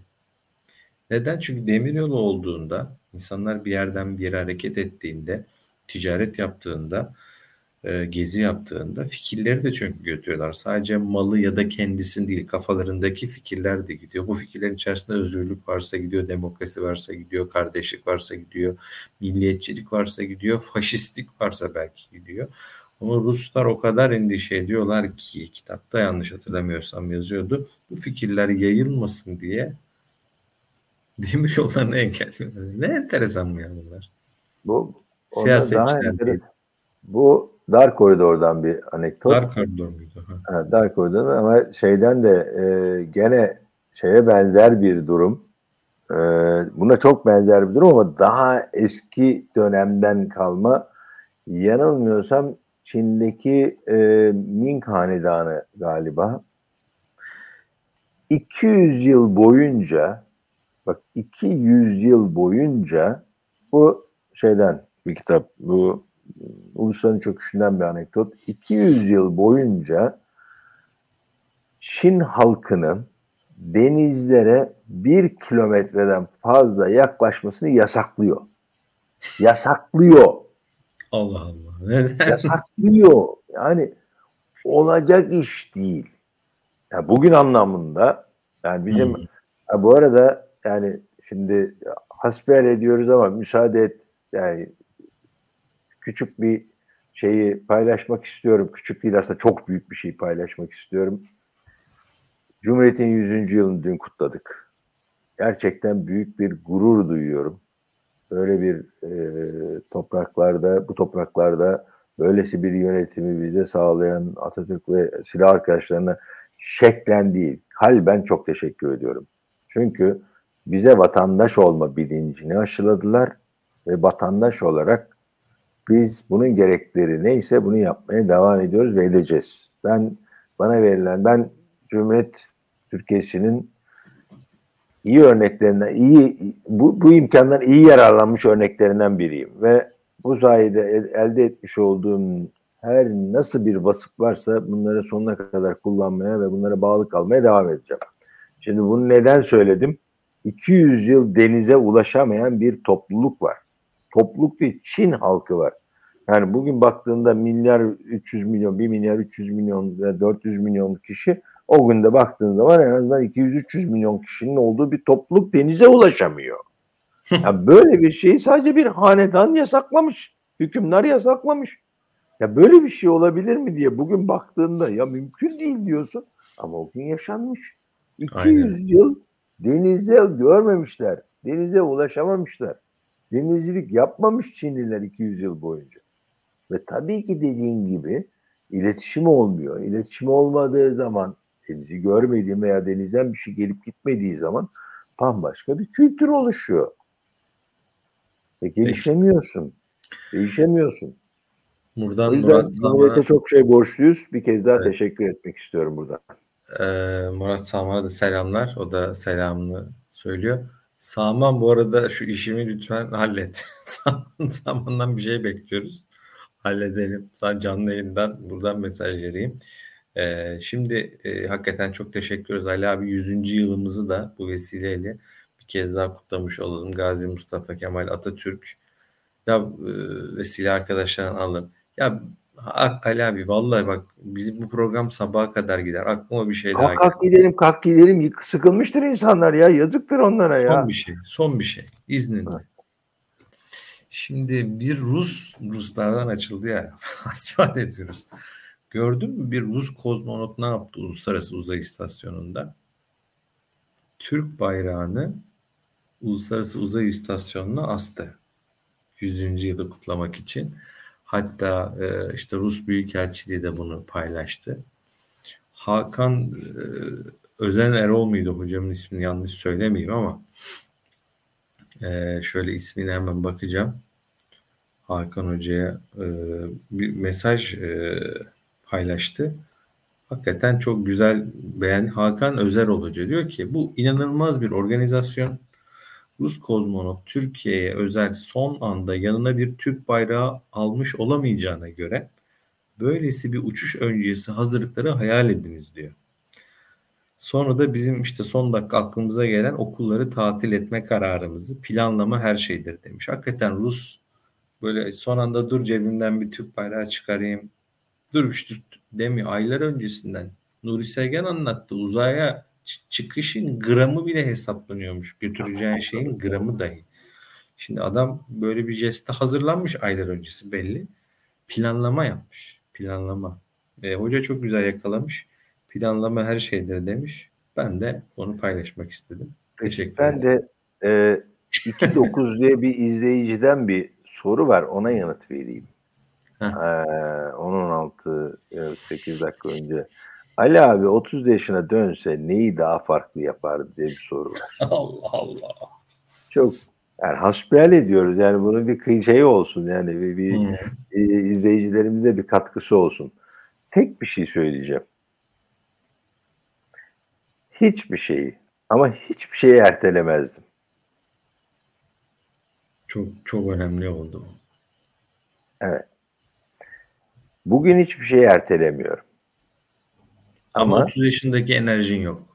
Neden? Çünkü demir yolu olduğunda insanlar bir yerden bir yere hareket ettiğinde, ticaret yaptığında e, gezi yaptığında fikirleri de çünkü götürüyorlar. Sadece malı ya da kendisini değil kafalarındaki fikirler de gidiyor. Bu fikirlerin içerisinde özgürlük varsa gidiyor, demokrasi varsa gidiyor, kardeşlik varsa gidiyor, milliyetçilik varsa gidiyor, faşistlik varsa belki gidiyor. Ama Ruslar o kadar endişe ediyorlar ki kitapta yanlış hatırlamıyorsam yazıyordu. Bu fikirler yayılmasın diye demir yollarını engelliyorlar. Ne enteresan bu ya bunlar. Bu Siyasetçiler değil. Bu Dar koridordan bir anekdot. Dar koridor muydu? Ha. dar koridor ama şeyden de e, gene şeye benzer bir durum. E, buna çok benzer bir durum ama daha eski dönemden kalma. Yanılmıyorsam Çin'deki e, Ming Hanedanı galiba 200 yıl boyunca bak 200 yıl boyunca bu şeyden bir kitap bu ulusların çöküşünden bir anekdot. 200 yıl boyunca Çin halkının denizlere bir kilometreden fazla yaklaşmasını yasaklıyor. Yasaklıyor. Allah Allah. Neden? Yasaklıyor. Yani olacak iş değil. Yani bugün anlamında yani bizim hmm. bu arada yani şimdi hasbihal ediyoruz ama müsaade et yani küçük bir şeyi paylaşmak istiyorum. Küçük değil aslında çok büyük bir şey paylaşmak istiyorum. Cumhuriyet'in 100. yılını dün kutladık. Gerçekten büyük bir gurur duyuyorum. Böyle bir e, topraklarda, bu topraklarda böylesi bir yönetimi bize sağlayan Atatürk ve silah arkadaşlarına şeklen değil, kalben çok teşekkür ediyorum. Çünkü bize vatandaş olma bilincini aşıladılar ve vatandaş olarak biz bunun gerekleri neyse bunu yapmaya devam ediyoruz ve edeceğiz. Ben bana verilen ben Cumhuriyet Türkiye'sinin iyi örneklerinden, iyi bu, bu imkandan iyi yararlanmış örneklerinden biriyim ve bu sayede elde etmiş olduğum her nasıl bir vasıf varsa bunları sonuna kadar kullanmaya ve bunlara bağlı kalmaya devam edeceğim. Şimdi bunu neden söyledim? 200 yıl denize ulaşamayan bir topluluk var. Topluluk değil, Çin halkı var. Yani bugün baktığında milyar 300 milyon, 1 milyar 300 milyon ve 400 milyon kişi o günde baktığın zaman en azından 200-300 milyon kişinin olduğu bir topluluk denize ulaşamıyor. Yani böyle bir şeyi sadece bir hanedan yasaklamış. Hükümler yasaklamış. Ya böyle bir şey olabilir mi diye bugün baktığında ya mümkün değil diyorsun ama o gün yaşanmış. 200 Aynen. yıl denize görmemişler. Denize ulaşamamışlar. Denizcilik yapmamış Çinliler 200 yıl boyunca. Ve tabii ki dediğin gibi iletişim olmuyor. İletişim olmadığı zaman denizi görmediğin veya denizden bir şey gelip gitmediği zaman bambaşka bir kültür oluşuyor. Ve gelişemiyorsun. Değişemiyorsun. Buradan o yüzden Murat Cumhuriyet'e çok şey borçluyuz. Bir kez daha evet. teşekkür etmek istiyorum burada. Ee, Murat Salman'a da selamlar. O da selamını söylüyor. Salman bu arada şu işimi lütfen hallet. Salman'dan bir şey bekliyoruz halledelim. Sadece canlı yayından buradan mesaj vereyim. Ee, şimdi e, hakikaten çok teşekkür ederiz. Ali abi 100. yılımızı da bu vesileyle bir kez daha kutlamış olalım. Gazi Mustafa Kemal Atatürk ya e, vesile arkadaşlardan alın. Ya Ali abi vallahi bak bizim bu program sabaha kadar gider. Aklıma bir şey kalk, daha Kalk gidelim kalk gidelim. Sıkılmıştır insanlar ya. Yazıktır onlara son ya. Son bir şey. Son bir şey. İzninle. Şimdi bir Rus Ruslardan açıldı ya. Hasbihal ediyoruz. Gördün mü bir Rus kozmonot ne yaptı Uluslararası Uzay İstasyonu'nda? Türk bayrağını Uluslararası Uzay İstasyonu'nu astı. 100. yılı kutlamak için. Hatta e, işte Rus Büyükelçiliği de bunu paylaştı. Hakan e, Özen Erol muydu hocamın ismini yanlış söylemeyeyim ama e, şöyle ismini hemen bakacağım. Hakan Hoca'ya e, bir mesaj e, paylaştı. Hakikaten çok güzel beğen Hakan Özerol Hoca diyor ki bu inanılmaz bir organizasyon. Rus kozmonot Türkiye'ye özel son anda yanına bir Türk bayrağı almış olamayacağına göre böylesi bir uçuş öncesi hazırlıkları hayal ediniz diyor. Sonra da bizim işte son dakika aklımıza gelen okulları tatil etme kararımızı planlama her şeydir demiş. Hakikaten Rus böyle son anda dur cebimden bir Türk bayrağı çıkarayım. İşte demiyor. Aylar öncesinden Nuri Sevgen anlattı. Uzaya çıkışın gramı bile hesaplanıyormuş. Götüreceğin şeyin gramı dahi. Şimdi adam böyle bir jeste hazırlanmış aylar öncesi belli. Planlama yapmış. Planlama. E, hoca çok güzel yakalamış. Planlama her şeydir demiş. Ben de onu paylaşmak istedim. Teşekkür ederim. Ben de e, 2.9 diye bir izleyiciden bir soru var. Ona yanıt vereyim. Ee, 16 8 dakika önce. Ali abi 30 yaşına dönse neyi daha farklı yapardı diye bir soru var. Allah Allah. Çok yani hasbihal ediyoruz. Yani bunun bir şey olsun yani bir, bir hmm. e, izleyicilerimize bir katkısı olsun. Tek bir şey söyleyeceğim. Hiçbir şeyi ama hiçbir şeyi ertelemezdim. Çok çok önemli oldu. Evet. Bugün hiçbir şeyi ertelemiyorum. Ama, Ama 30 yaşındaki enerjin yok.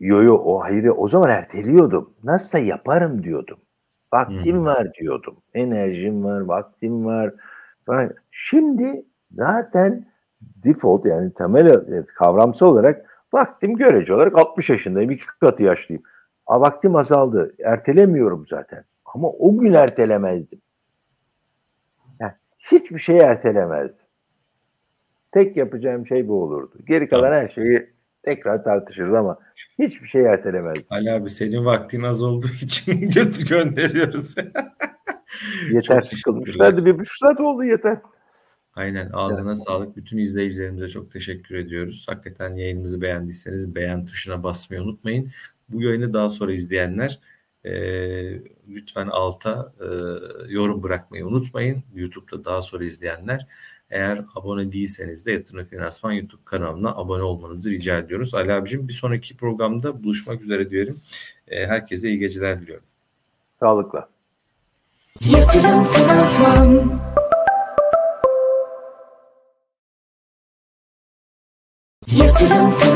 Yo yo o hayır o zaman erteliyordum. Nasılsa yaparım diyordum. Vaktim hmm. var diyordum. Enerjim var, vaktim var. Şimdi zaten default yani temel kavramsal olarak vaktim görece olarak 60 yaşındayım. iki katı yaşlıyım. A, vaktim azaldı. Ertelemiyorum zaten. Ama o gün ertelemezdim. Yani hiçbir şeyi ertelemezdim. Tek yapacağım şey bu olurdu. Geri kalan tamam. her şeyi tekrar tartışırız ama hiçbir şey ertelemezdim. Ali abi senin vaktin az olduğu için götü gönderiyoruz. yeter sıkılmışlardı. Bir buçuk saat oldu yeter. Aynen ağzına evet. sağlık. Bütün izleyicilerimize çok teşekkür ediyoruz. Hakikaten yayınımızı beğendiyseniz beğen tuşuna basmayı unutmayın. Bu yayını daha sonra izleyenler e, lütfen alta e, yorum bırakmayı unutmayın. YouTube'da daha sonra izleyenler eğer abone değilseniz de Yatırım Finansman YouTube kanalına abone olmanızı rica ediyoruz. Ali abicim bir sonraki programda buluşmak üzere diyelim. E, herkese iyi geceler diliyorum. Sağlıkla. Yatırım Finansman Yatırım Finansman